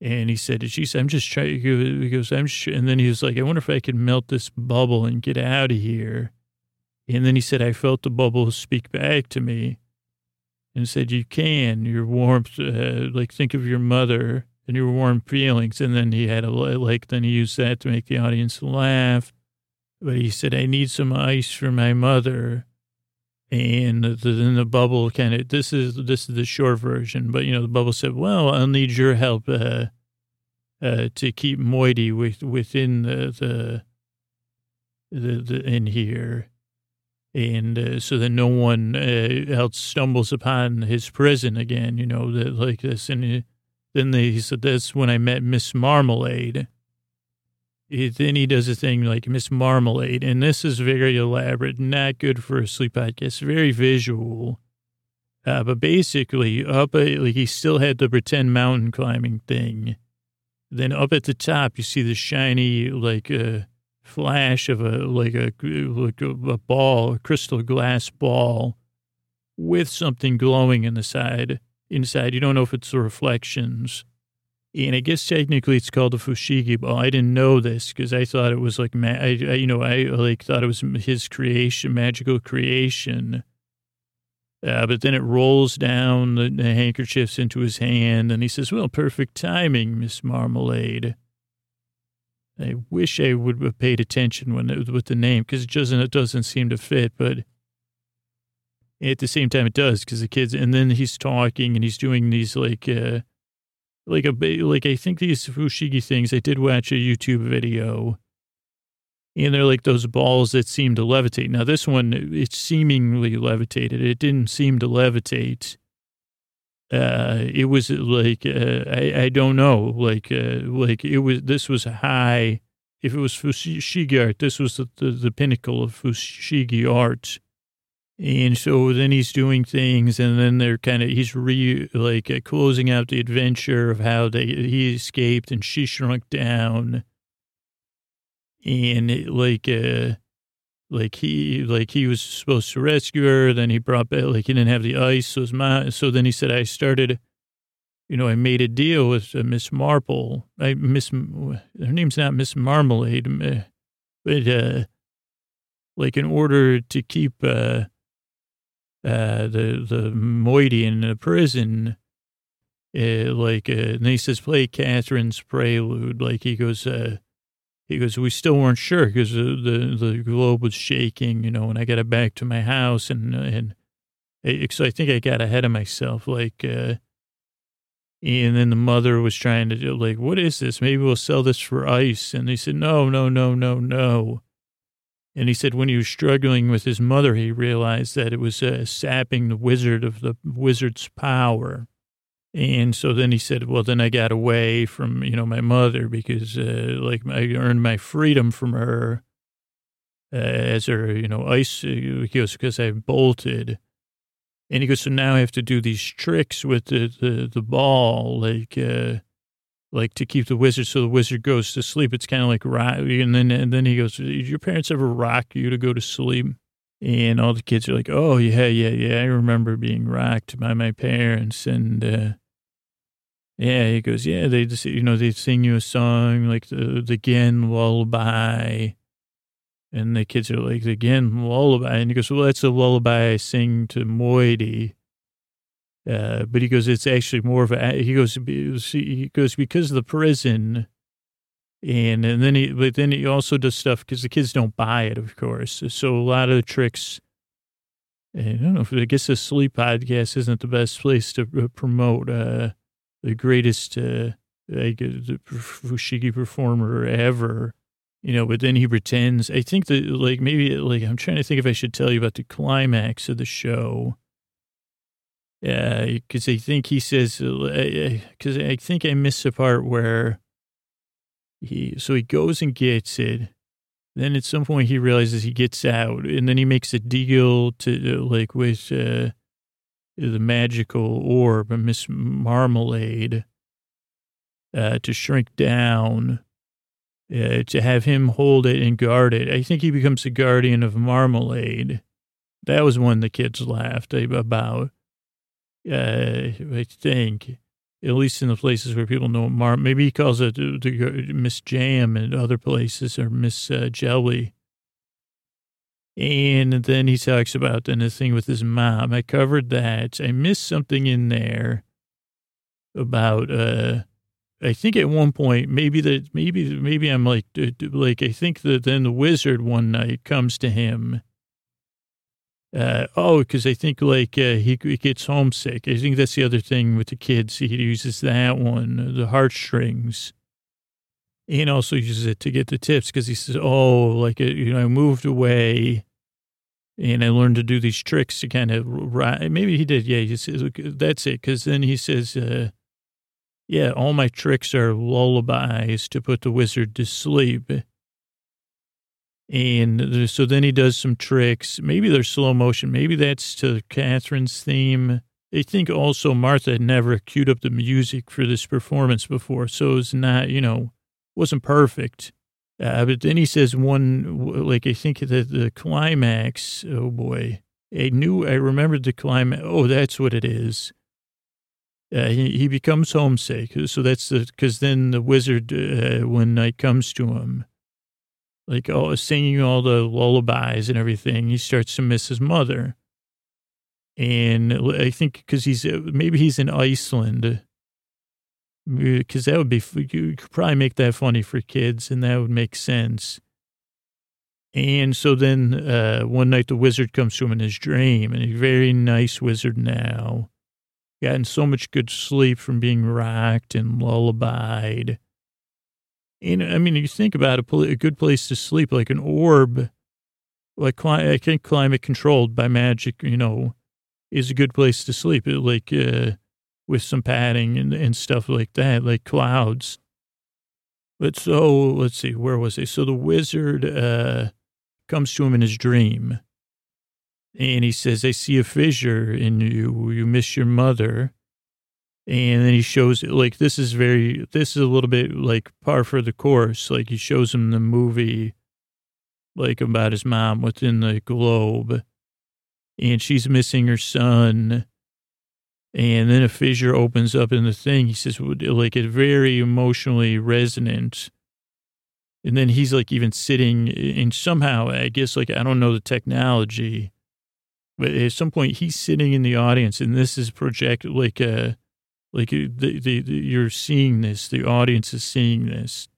S1: and he said, she said, I'm just trying, he goes, I'm sure. And then he was like, I wonder if I could melt this bubble and get out of here. And then he said, I felt the bubble speak back to me and said, You can, your warmth, uh, like think of your mother and your warm feelings. And then he had a, like, then he used that to make the audience laugh. But he said, I need some ice for my mother. And then the bubble kind of, this is, this is the short version, but you know, the bubble said, well, I'll need your help, uh, uh, to keep Moiety with, within the, the, the, the, in here and uh, so that no one uh, else stumbles upon his prison again, you know, that like this. And he, then they, he said, that's when I met Miss Marmalade. He, then he does a thing like Miss Marmalade, and this is very elaborate, not good for a sleep podcast, very visual. Uh, but basically, up at, like he still had the pretend mountain climbing thing. Then up at the top, you see the shiny like uh, flash of a like a like a, a ball, a crystal glass ball, with something glowing in the side inside. You don't know if it's the reflections. And I guess technically it's called a fushigi ball. I didn't know this because I thought it was like, ma- I, I, you know, I like thought it was his creation, magical creation. Uh, but then it rolls down the, the, handkerchiefs into his hand, and he says, "Well, perfect timing, Miss Marmalade." I wish I would have paid attention when it, with the name because it doesn't it doesn't seem to fit, but at the same time it does because the kids. And then he's talking and he's doing these like. Uh, like a like I think these fushigi things. I did watch a YouTube video, and they're like those balls that seem to levitate. Now this one, it seemingly levitated. It didn't seem to levitate. Uh, it was like uh, I I don't know. Like uh, like it was. This was high. If it was fushigi art, this was the, the, the pinnacle of fushigi art. And so then he's doing things, and then they're kind of he's re like uh, closing out the adventure of how they he escaped and she shrunk down, and it, like uh like he like he was supposed to rescue her, then he brought back like he didn't have the ice, so his mom, so then he said I started, you know, I made a deal with uh, Miss Marple, I Miss her name's not Miss Marmalade, uh, but uh like in order to keep uh uh, the the moiety in the prison, uh, like, uh, and he says, play Catherine's Prelude. Like he goes, uh, he goes, we still weren't sure because the, the, the globe was shaking, you know, and I got it back to my house and, and so I think I got ahead of myself. Like, uh, and then the mother was trying to do like, what is this? Maybe we'll sell this for ice. And they said, no, no, no, no, no. And he said when he was struggling with his mother, he realized that it was uh, sapping the wizard of the wizard's power. And so then he said, well, then I got away from, you know, my mother because, uh, like, I earned my freedom from her uh, as her, you know, ice, he goes, because I bolted. And he goes, so now I have to do these tricks with the, the, the ball, like, uh, like to keep the wizard so the wizard goes to sleep. It's kind of like rock. And then, and then he goes, did your parents ever rock you to go to sleep? And all the kids are like, oh, yeah, yeah, yeah. I remember being rocked by my parents. And, uh, yeah, he goes, yeah, they just, you know, they sing you a song like the, the lullaby. And the kids are like, Gehn lullaby. And he goes, well, that's a lullaby I sing to Moiety. Uh, but he goes, it's actually more of a, he goes, he goes, because of the prison. And, and then he, but then he also does stuff because the kids don't buy it, of course. So a lot of the tricks, I don't know if I guess the sleep podcast isn't the best place to uh, promote, uh, the greatest, uh, like, the Fushigi performer ever, you know, but then he pretends, I think that like, maybe like, I'm trying to think if I should tell you about the climax of the show because I think he says, because uh, uh, I think I missed the part where he, so he goes and gets it. Then at some point he realizes he gets out, and then he makes a deal to uh, like with uh, the magical orb, Miss Marmalade, uh, to shrink down, uh, to have him hold it and guard it. I think he becomes the guardian of Marmalade. That was one the kids laughed about uh, I think, at least in the places where people know Mar. Maybe he calls it Miss Jam and other places or Miss uh, Jelly. And then he talks about then the thing with his mom. I covered that. I missed something in there about. uh I think at one point, maybe that maybe maybe I'm like like I think that then the wizard one night comes to him uh, oh, because I think like uh, he, he, gets homesick. I think that's the other thing with the kids. He uses that one, the heartstrings. And also uses it to get the tips because he says, oh, like, uh, you know, I moved away and I learned to do these tricks to kind of, maybe he did. Yeah, he says, that's it. Because then he says, uh, yeah, all my tricks are lullabies to put the wizard to sleep. And so then he does some tricks. Maybe they're slow motion. Maybe that's to Catherine's theme. I think also Martha had never queued up the music for this performance before. So it's not, you know, wasn't perfect. Uh, but then he says one, like, I think that the climax, oh boy, I knew, I remembered the climax. Oh, that's what it is. uh, he, he becomes homesick. So that's the, cause then the wizard, uh, when night comes to him, like oh, singing all the lullabies and everything, he starts to miss his mother. And I think cause he's, uh, maybe he's in Iceland because that would be, you could probably make that funny for kids and that would make sense. And so then uh, one night the wizard comes to him in his dream, and a very nice wizard now. Gotten so much good sleep from being rocked and lullabied. I mean, you think about a, a good place to sleep, like an orb, like I think climate controlled by magic, you know, is a good place to sleep. Like uh, with some padding and, and stuff like that, like clouds. But so let's see, where was he? So the wizard, uh, comes to him in his dream. And he says, I see a fissure in you. You miss your mother. And then he shows it like this is very, this is a little bit like par for the course. Like he shows him the movie, like about his mom within the globe. And she's missing her son. And then a fissure opens up in the thing. He says, like, it's very emotionally resonant. And then he's like even sitting and somehow, I guess, like, I don't know the technology, but at some point he's sitting in the audience and this is projected like, a, like uh, the, the, the, you're seeing this, the audience is seeing this.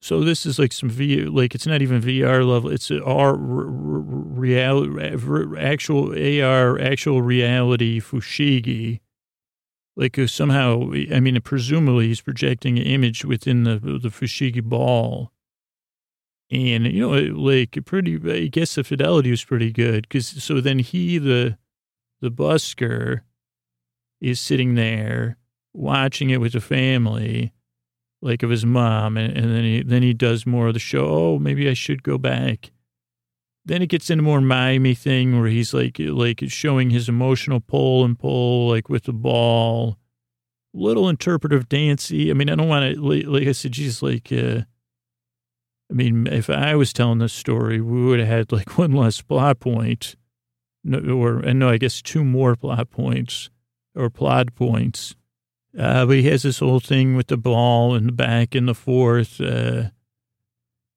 S1: So this is like some V, like it's not even VR level. It's R real, actual AR, actual reality fushigi like uh, somehow, I mean, presumably he's projecting an image within the the Fushigi ball, and you know, like pretty. I guess the fidelity was pretty good because so then he the the busker is sitting there watching it with the family, like of his mom, and, and then he then he does more of the show. Oh, maybe I should go back. Then it gets into more Miami thing where he's like like showing his emotional pull and pull like with the ball. Little interpretive dancey. I mean, I don't want to like, like, I said, geez, like uh, I mean, if I was telling this story, we would have had like one less plot point. No, or and no, I guess two more plot points or plot points. Uh, but he has this whole thing with the ball and the back and the forth. Uh,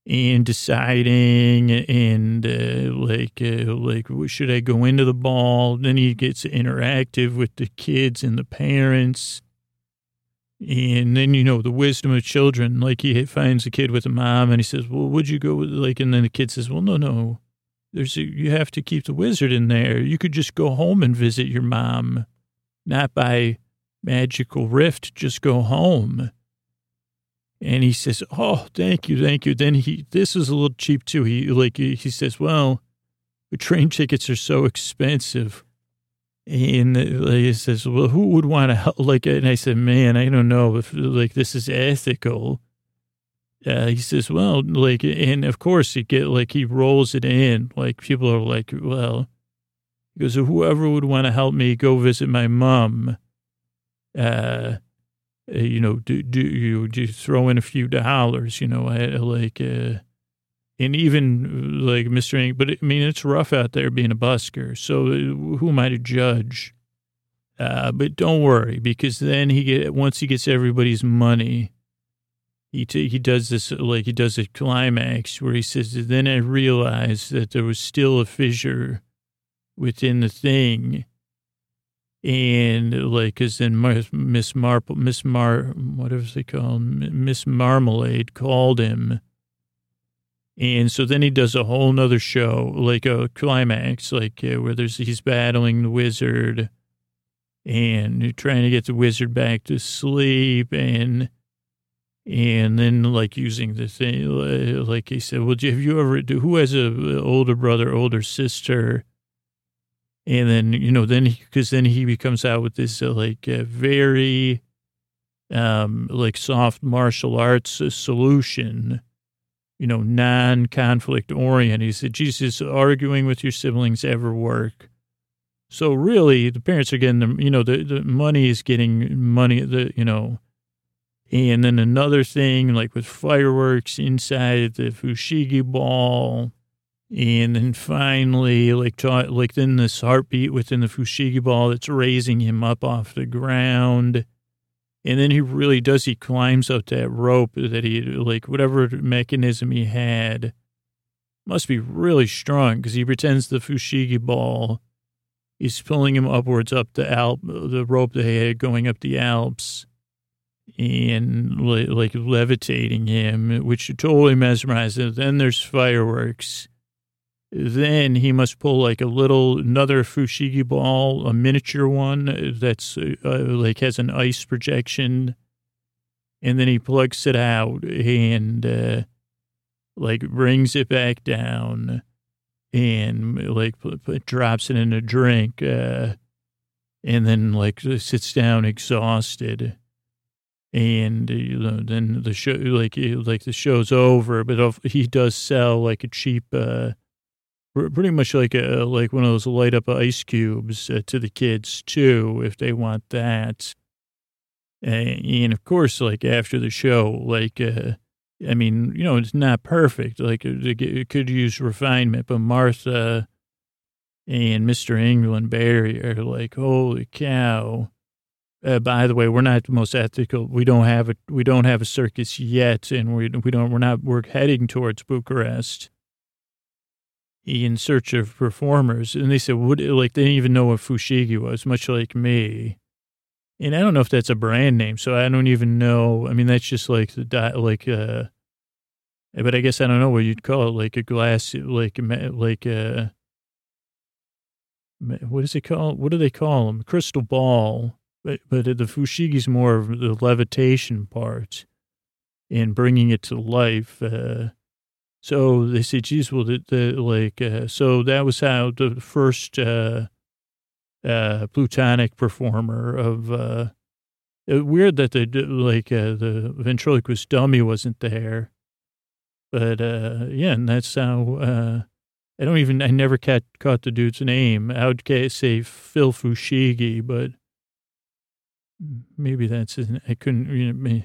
S1: and deciding and uh, like uh, like should I go into the ball? Then he gets interactive with the kids and the parents, and then you know the wisdom of children. Like he finds a kid with a mom, and he says, "Well, would you go?" With, like, and then the kid says, "Well, no, no. There's a, you have to keep the wizard in there. You could just go home and visit your mom, not by magical rift. Just go home." And he says, "Oh, thank you, thank you." Then he, this is a little cheap too. He like he says, "Well, train tickets are so expensive," and he says, "Well, who would want to help?" Like, and I said, "Man, I don't know if like this is ethical." Uh, he says, "Well, like, and of course he get like he rolls it in. Like people are like, well." He goes, whoever would want to help me go visit my mom, uh, you know, do, do you do throw in a few dollars, you know, like, uh, and even uh, like Mr. Ing, but I mean, it's rough out there being a busker. So uh, who am I to judge? Uh, but don't worry, because then he get once he gets everybody's money, he t- he does this like he does a climax where he says, "Then I realized that there was still a fissure within the thing, and like, cause then Miss Marple, Miss Mar, what was he called? Miss Marmalade called him. And so then he does a whole nother show, like a climax, like uh, where there's, he's battling the wizard and trying to get the wizard back to sleep and, and then like using the thing, like he said, well, have you ever, do, who has a older brother, older sister? And then, you know, then because then he becomes out with this uh, like uh, very um, like soft martial arts uh, solution, you know, non conflict oriented. He said, Jesus, arguing with your siblings ever work? So really, the parents are getting the, you know, the, the money is getting money, the, you know, and then another thing like with fireworks inside the Fushigi ball And then finally, like, like then this heartbeat within the Fushigi ball that's raising him up off the ground. And then he really does, he climbs up that rope that he, like, whatever mechanism he had must be really strong because he pretends the Fushigi ball is pulling him upwards up the Alp, the rope they had going up the Alps and like levitating him, which totally mesmerizes. him. Then there's fireworks then he must pull like a little, another Fushigi ball, a miniature one that's uh, like has an ice projection. And then he plugs it out and uh, like brings it back down and like drops it in a drink. Uh, and then like sits down exhausted and you know, then the show like like the show's over but he does sell like a cheap uh pretty much like a like one of those light up ice cubes uh, to the kids too if they want that and, of course like after the show like uh i mean you know it's not perfect like it, it could use refinement but martha and mr england barry are like holy cow uh, by the way, we're not the most ethical. We don't have a we don't have a circus yet, and we we don't we're not we're heading towards Bucharest in search of performers. And they said, what, like, they didn't even know what Fushigi was, much like me. And I don't know if that's a brand name, so I don't even know. I mean, that's just like the, like, uh, but I guess I don't know what you'd call it, like a glass, like, like, uh, what is it called? What do they call them? Crystal ball. But, but the Fushigi's more of the levitation part and bringing it to life. Uh, so they said, geez, well, the, the like, uh, so that was how the first uh, uh, plutonic performer of, uh, weird that the, like, uh, the ventriloquist dummy wasn't there. But, uh, yeah, and that's how, uh, I don't even, I never caught, caught the dude's name. I would say Phil Fushigi, but maybe that's his, I couldn't, you know,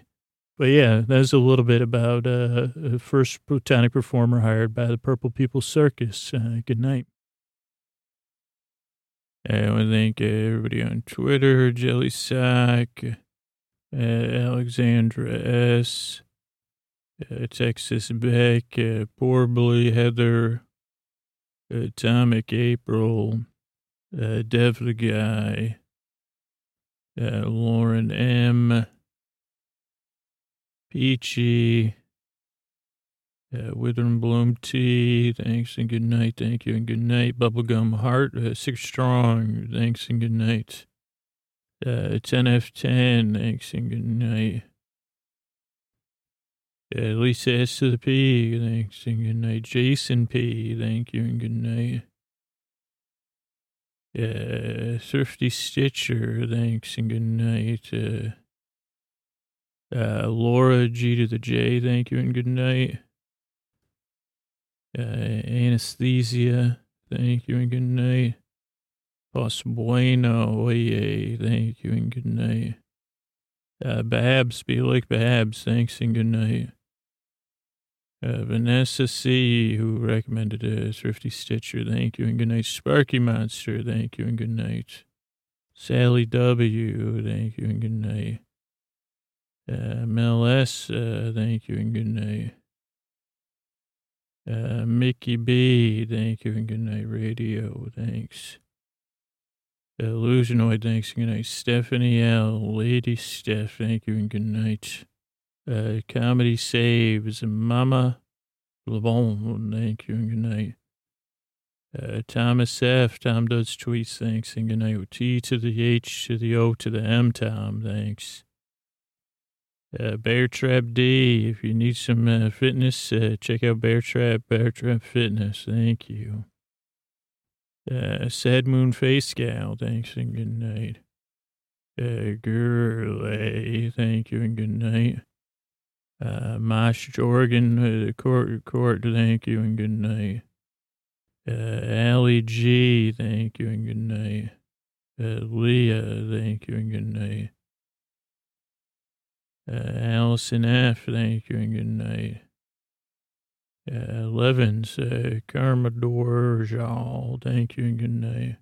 S1: but yeah, that's a little bit about uh, first botanic performer hired by the Purple People Circus. Uh, good night. I want to thank everybody on Twitter, Jelly Sock, uh, Alexandra S, uh, Texas Beck, uh, Heather, Atomic April, uh, Dev the Guy, uh, Lauren M. Peachy. Uh, Wither and Bloom Tea, thanks and good night. Thank you and good night. Bubblegum Heart, uh, Six Strong, thanks and good night. Uh, 10F10, thanks and good night. Uh, Lisa S to the P, thanks and good night. Jason P, thank you and good night. Uh, Thrifty Stitcher, thanks and good night. Uh, uh, Laura G to the J, thank you and good night. Uh, anesthesia, thank you and good night. Pos bueno, oye, thank you and good night. Uh, Babs, be like Babs, thanks and good night. Uh, Vanessa C, who recommended a Thrifty Stitcher, thank you and good night. Sparky Monster, thank you and good night. Sally W, thank you and good night. Uh, MLS, uh, thank you and good night. Uh, Mickey B, thank you and good night. Radio, thanks. Illusionoid, thanks and good night. Stephanie L, Lady Steph, thank you and good night. Uh, Comedy Saves, Mama LeBon, thank you and good night. Uh, Thomas F, Tom does tweets, thanks and good night. T to the H to the O to the M, Tom, thanks. Uh, Bear Trap D. If you need some uh, fitness, uh, check out Bear Trap, Bear Trap Fitness. Thank you. Uh, Sad Moon Face Gal. Thanks and good night. Uh, thank you and good night. Uh, Mosh Jorgen, uh, Court, Court, thank you and good night. Uh, Allie G, thank you and good night. Uh, Leah, thank you and good night. Uh, Allison F., thank you and good night. Uh, Levins, uh, Carmador, Jal, thank you and good night.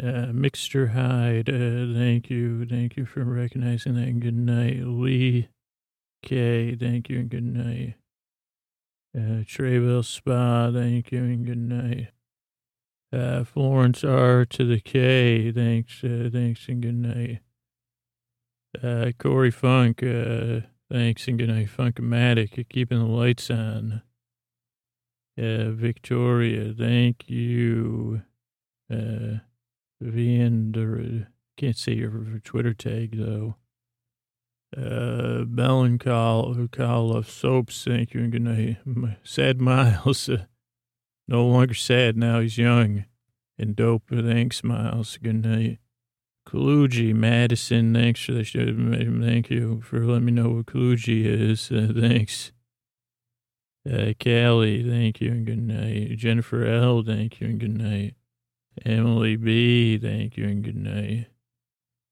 S1: Uh, Mixter Hyde, uh, thank you. Thank you for recognizing that and good night. Lee K, thank you and good night. Uh, Trayville Spa, thank you and good night. Uh, Florence R to the K, thanks, uh, thanks and good night. Uh, Corey Funk, uh, thanks and good night. Funkomatic, keeping the lights on. Uh, Victoria, thank you. Uh, can't say your Twitter tag though. Uh, Melancholy, Call of Soaps, thank you and good night. Sad Miles, uh, no longer sad now, he's young and dope. Thanks, Miles, good night. Kaluji, Madison, thanks for the show. Thank you for letting me know what Kaluji is. Uh, thanks. Uh, Callie, thank you and good night. Jennifer L, thank you and good night. Emily B, thank you and good night.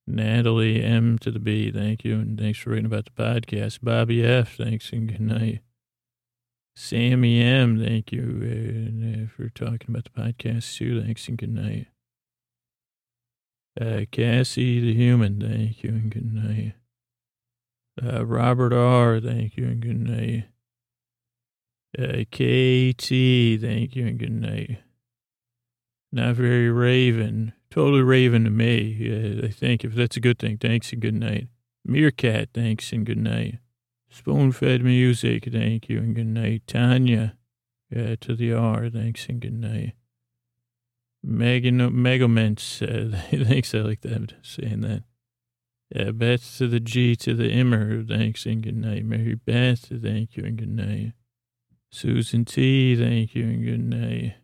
S1: Natalie M to the B, thank you and thanks for writing about the podcast. Bobby F, thanks and good night. Sammy M, thank you uh, for talking about the podcast too. Thanks and good night. Uh, Cassie the Human, thank you and good night. Uh, Robert R, thank you and good night. Uh, KT, thank you and good night. Not very raven. Totally raven to me. Uh, I think if that's a good thing. Thanks and good night. Meerkat, thanks and good night. Spoon fed music, thank you and good night. Tanya, uh, to the R, thanks and good night. Megan, Megaments, uh, thanks, I like that, saying that. Uh, Beth to the G to the Immer, thanks and good night. Mary Beth, thank you and good night. Susan T, thank you and good night.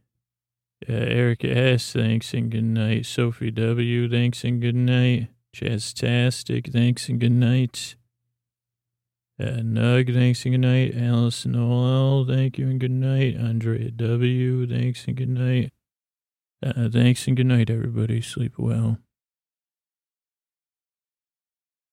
S1: Uh, Erica S., thanks and good night. Sophie W., thanks and good night. Chastastic, thanks and good night. Uh, Nug, thanks and good night. Alice Noel, thank you and good night. Andrea W., thanks and good night. Uh, thanks and good night, everybody. Sleep well.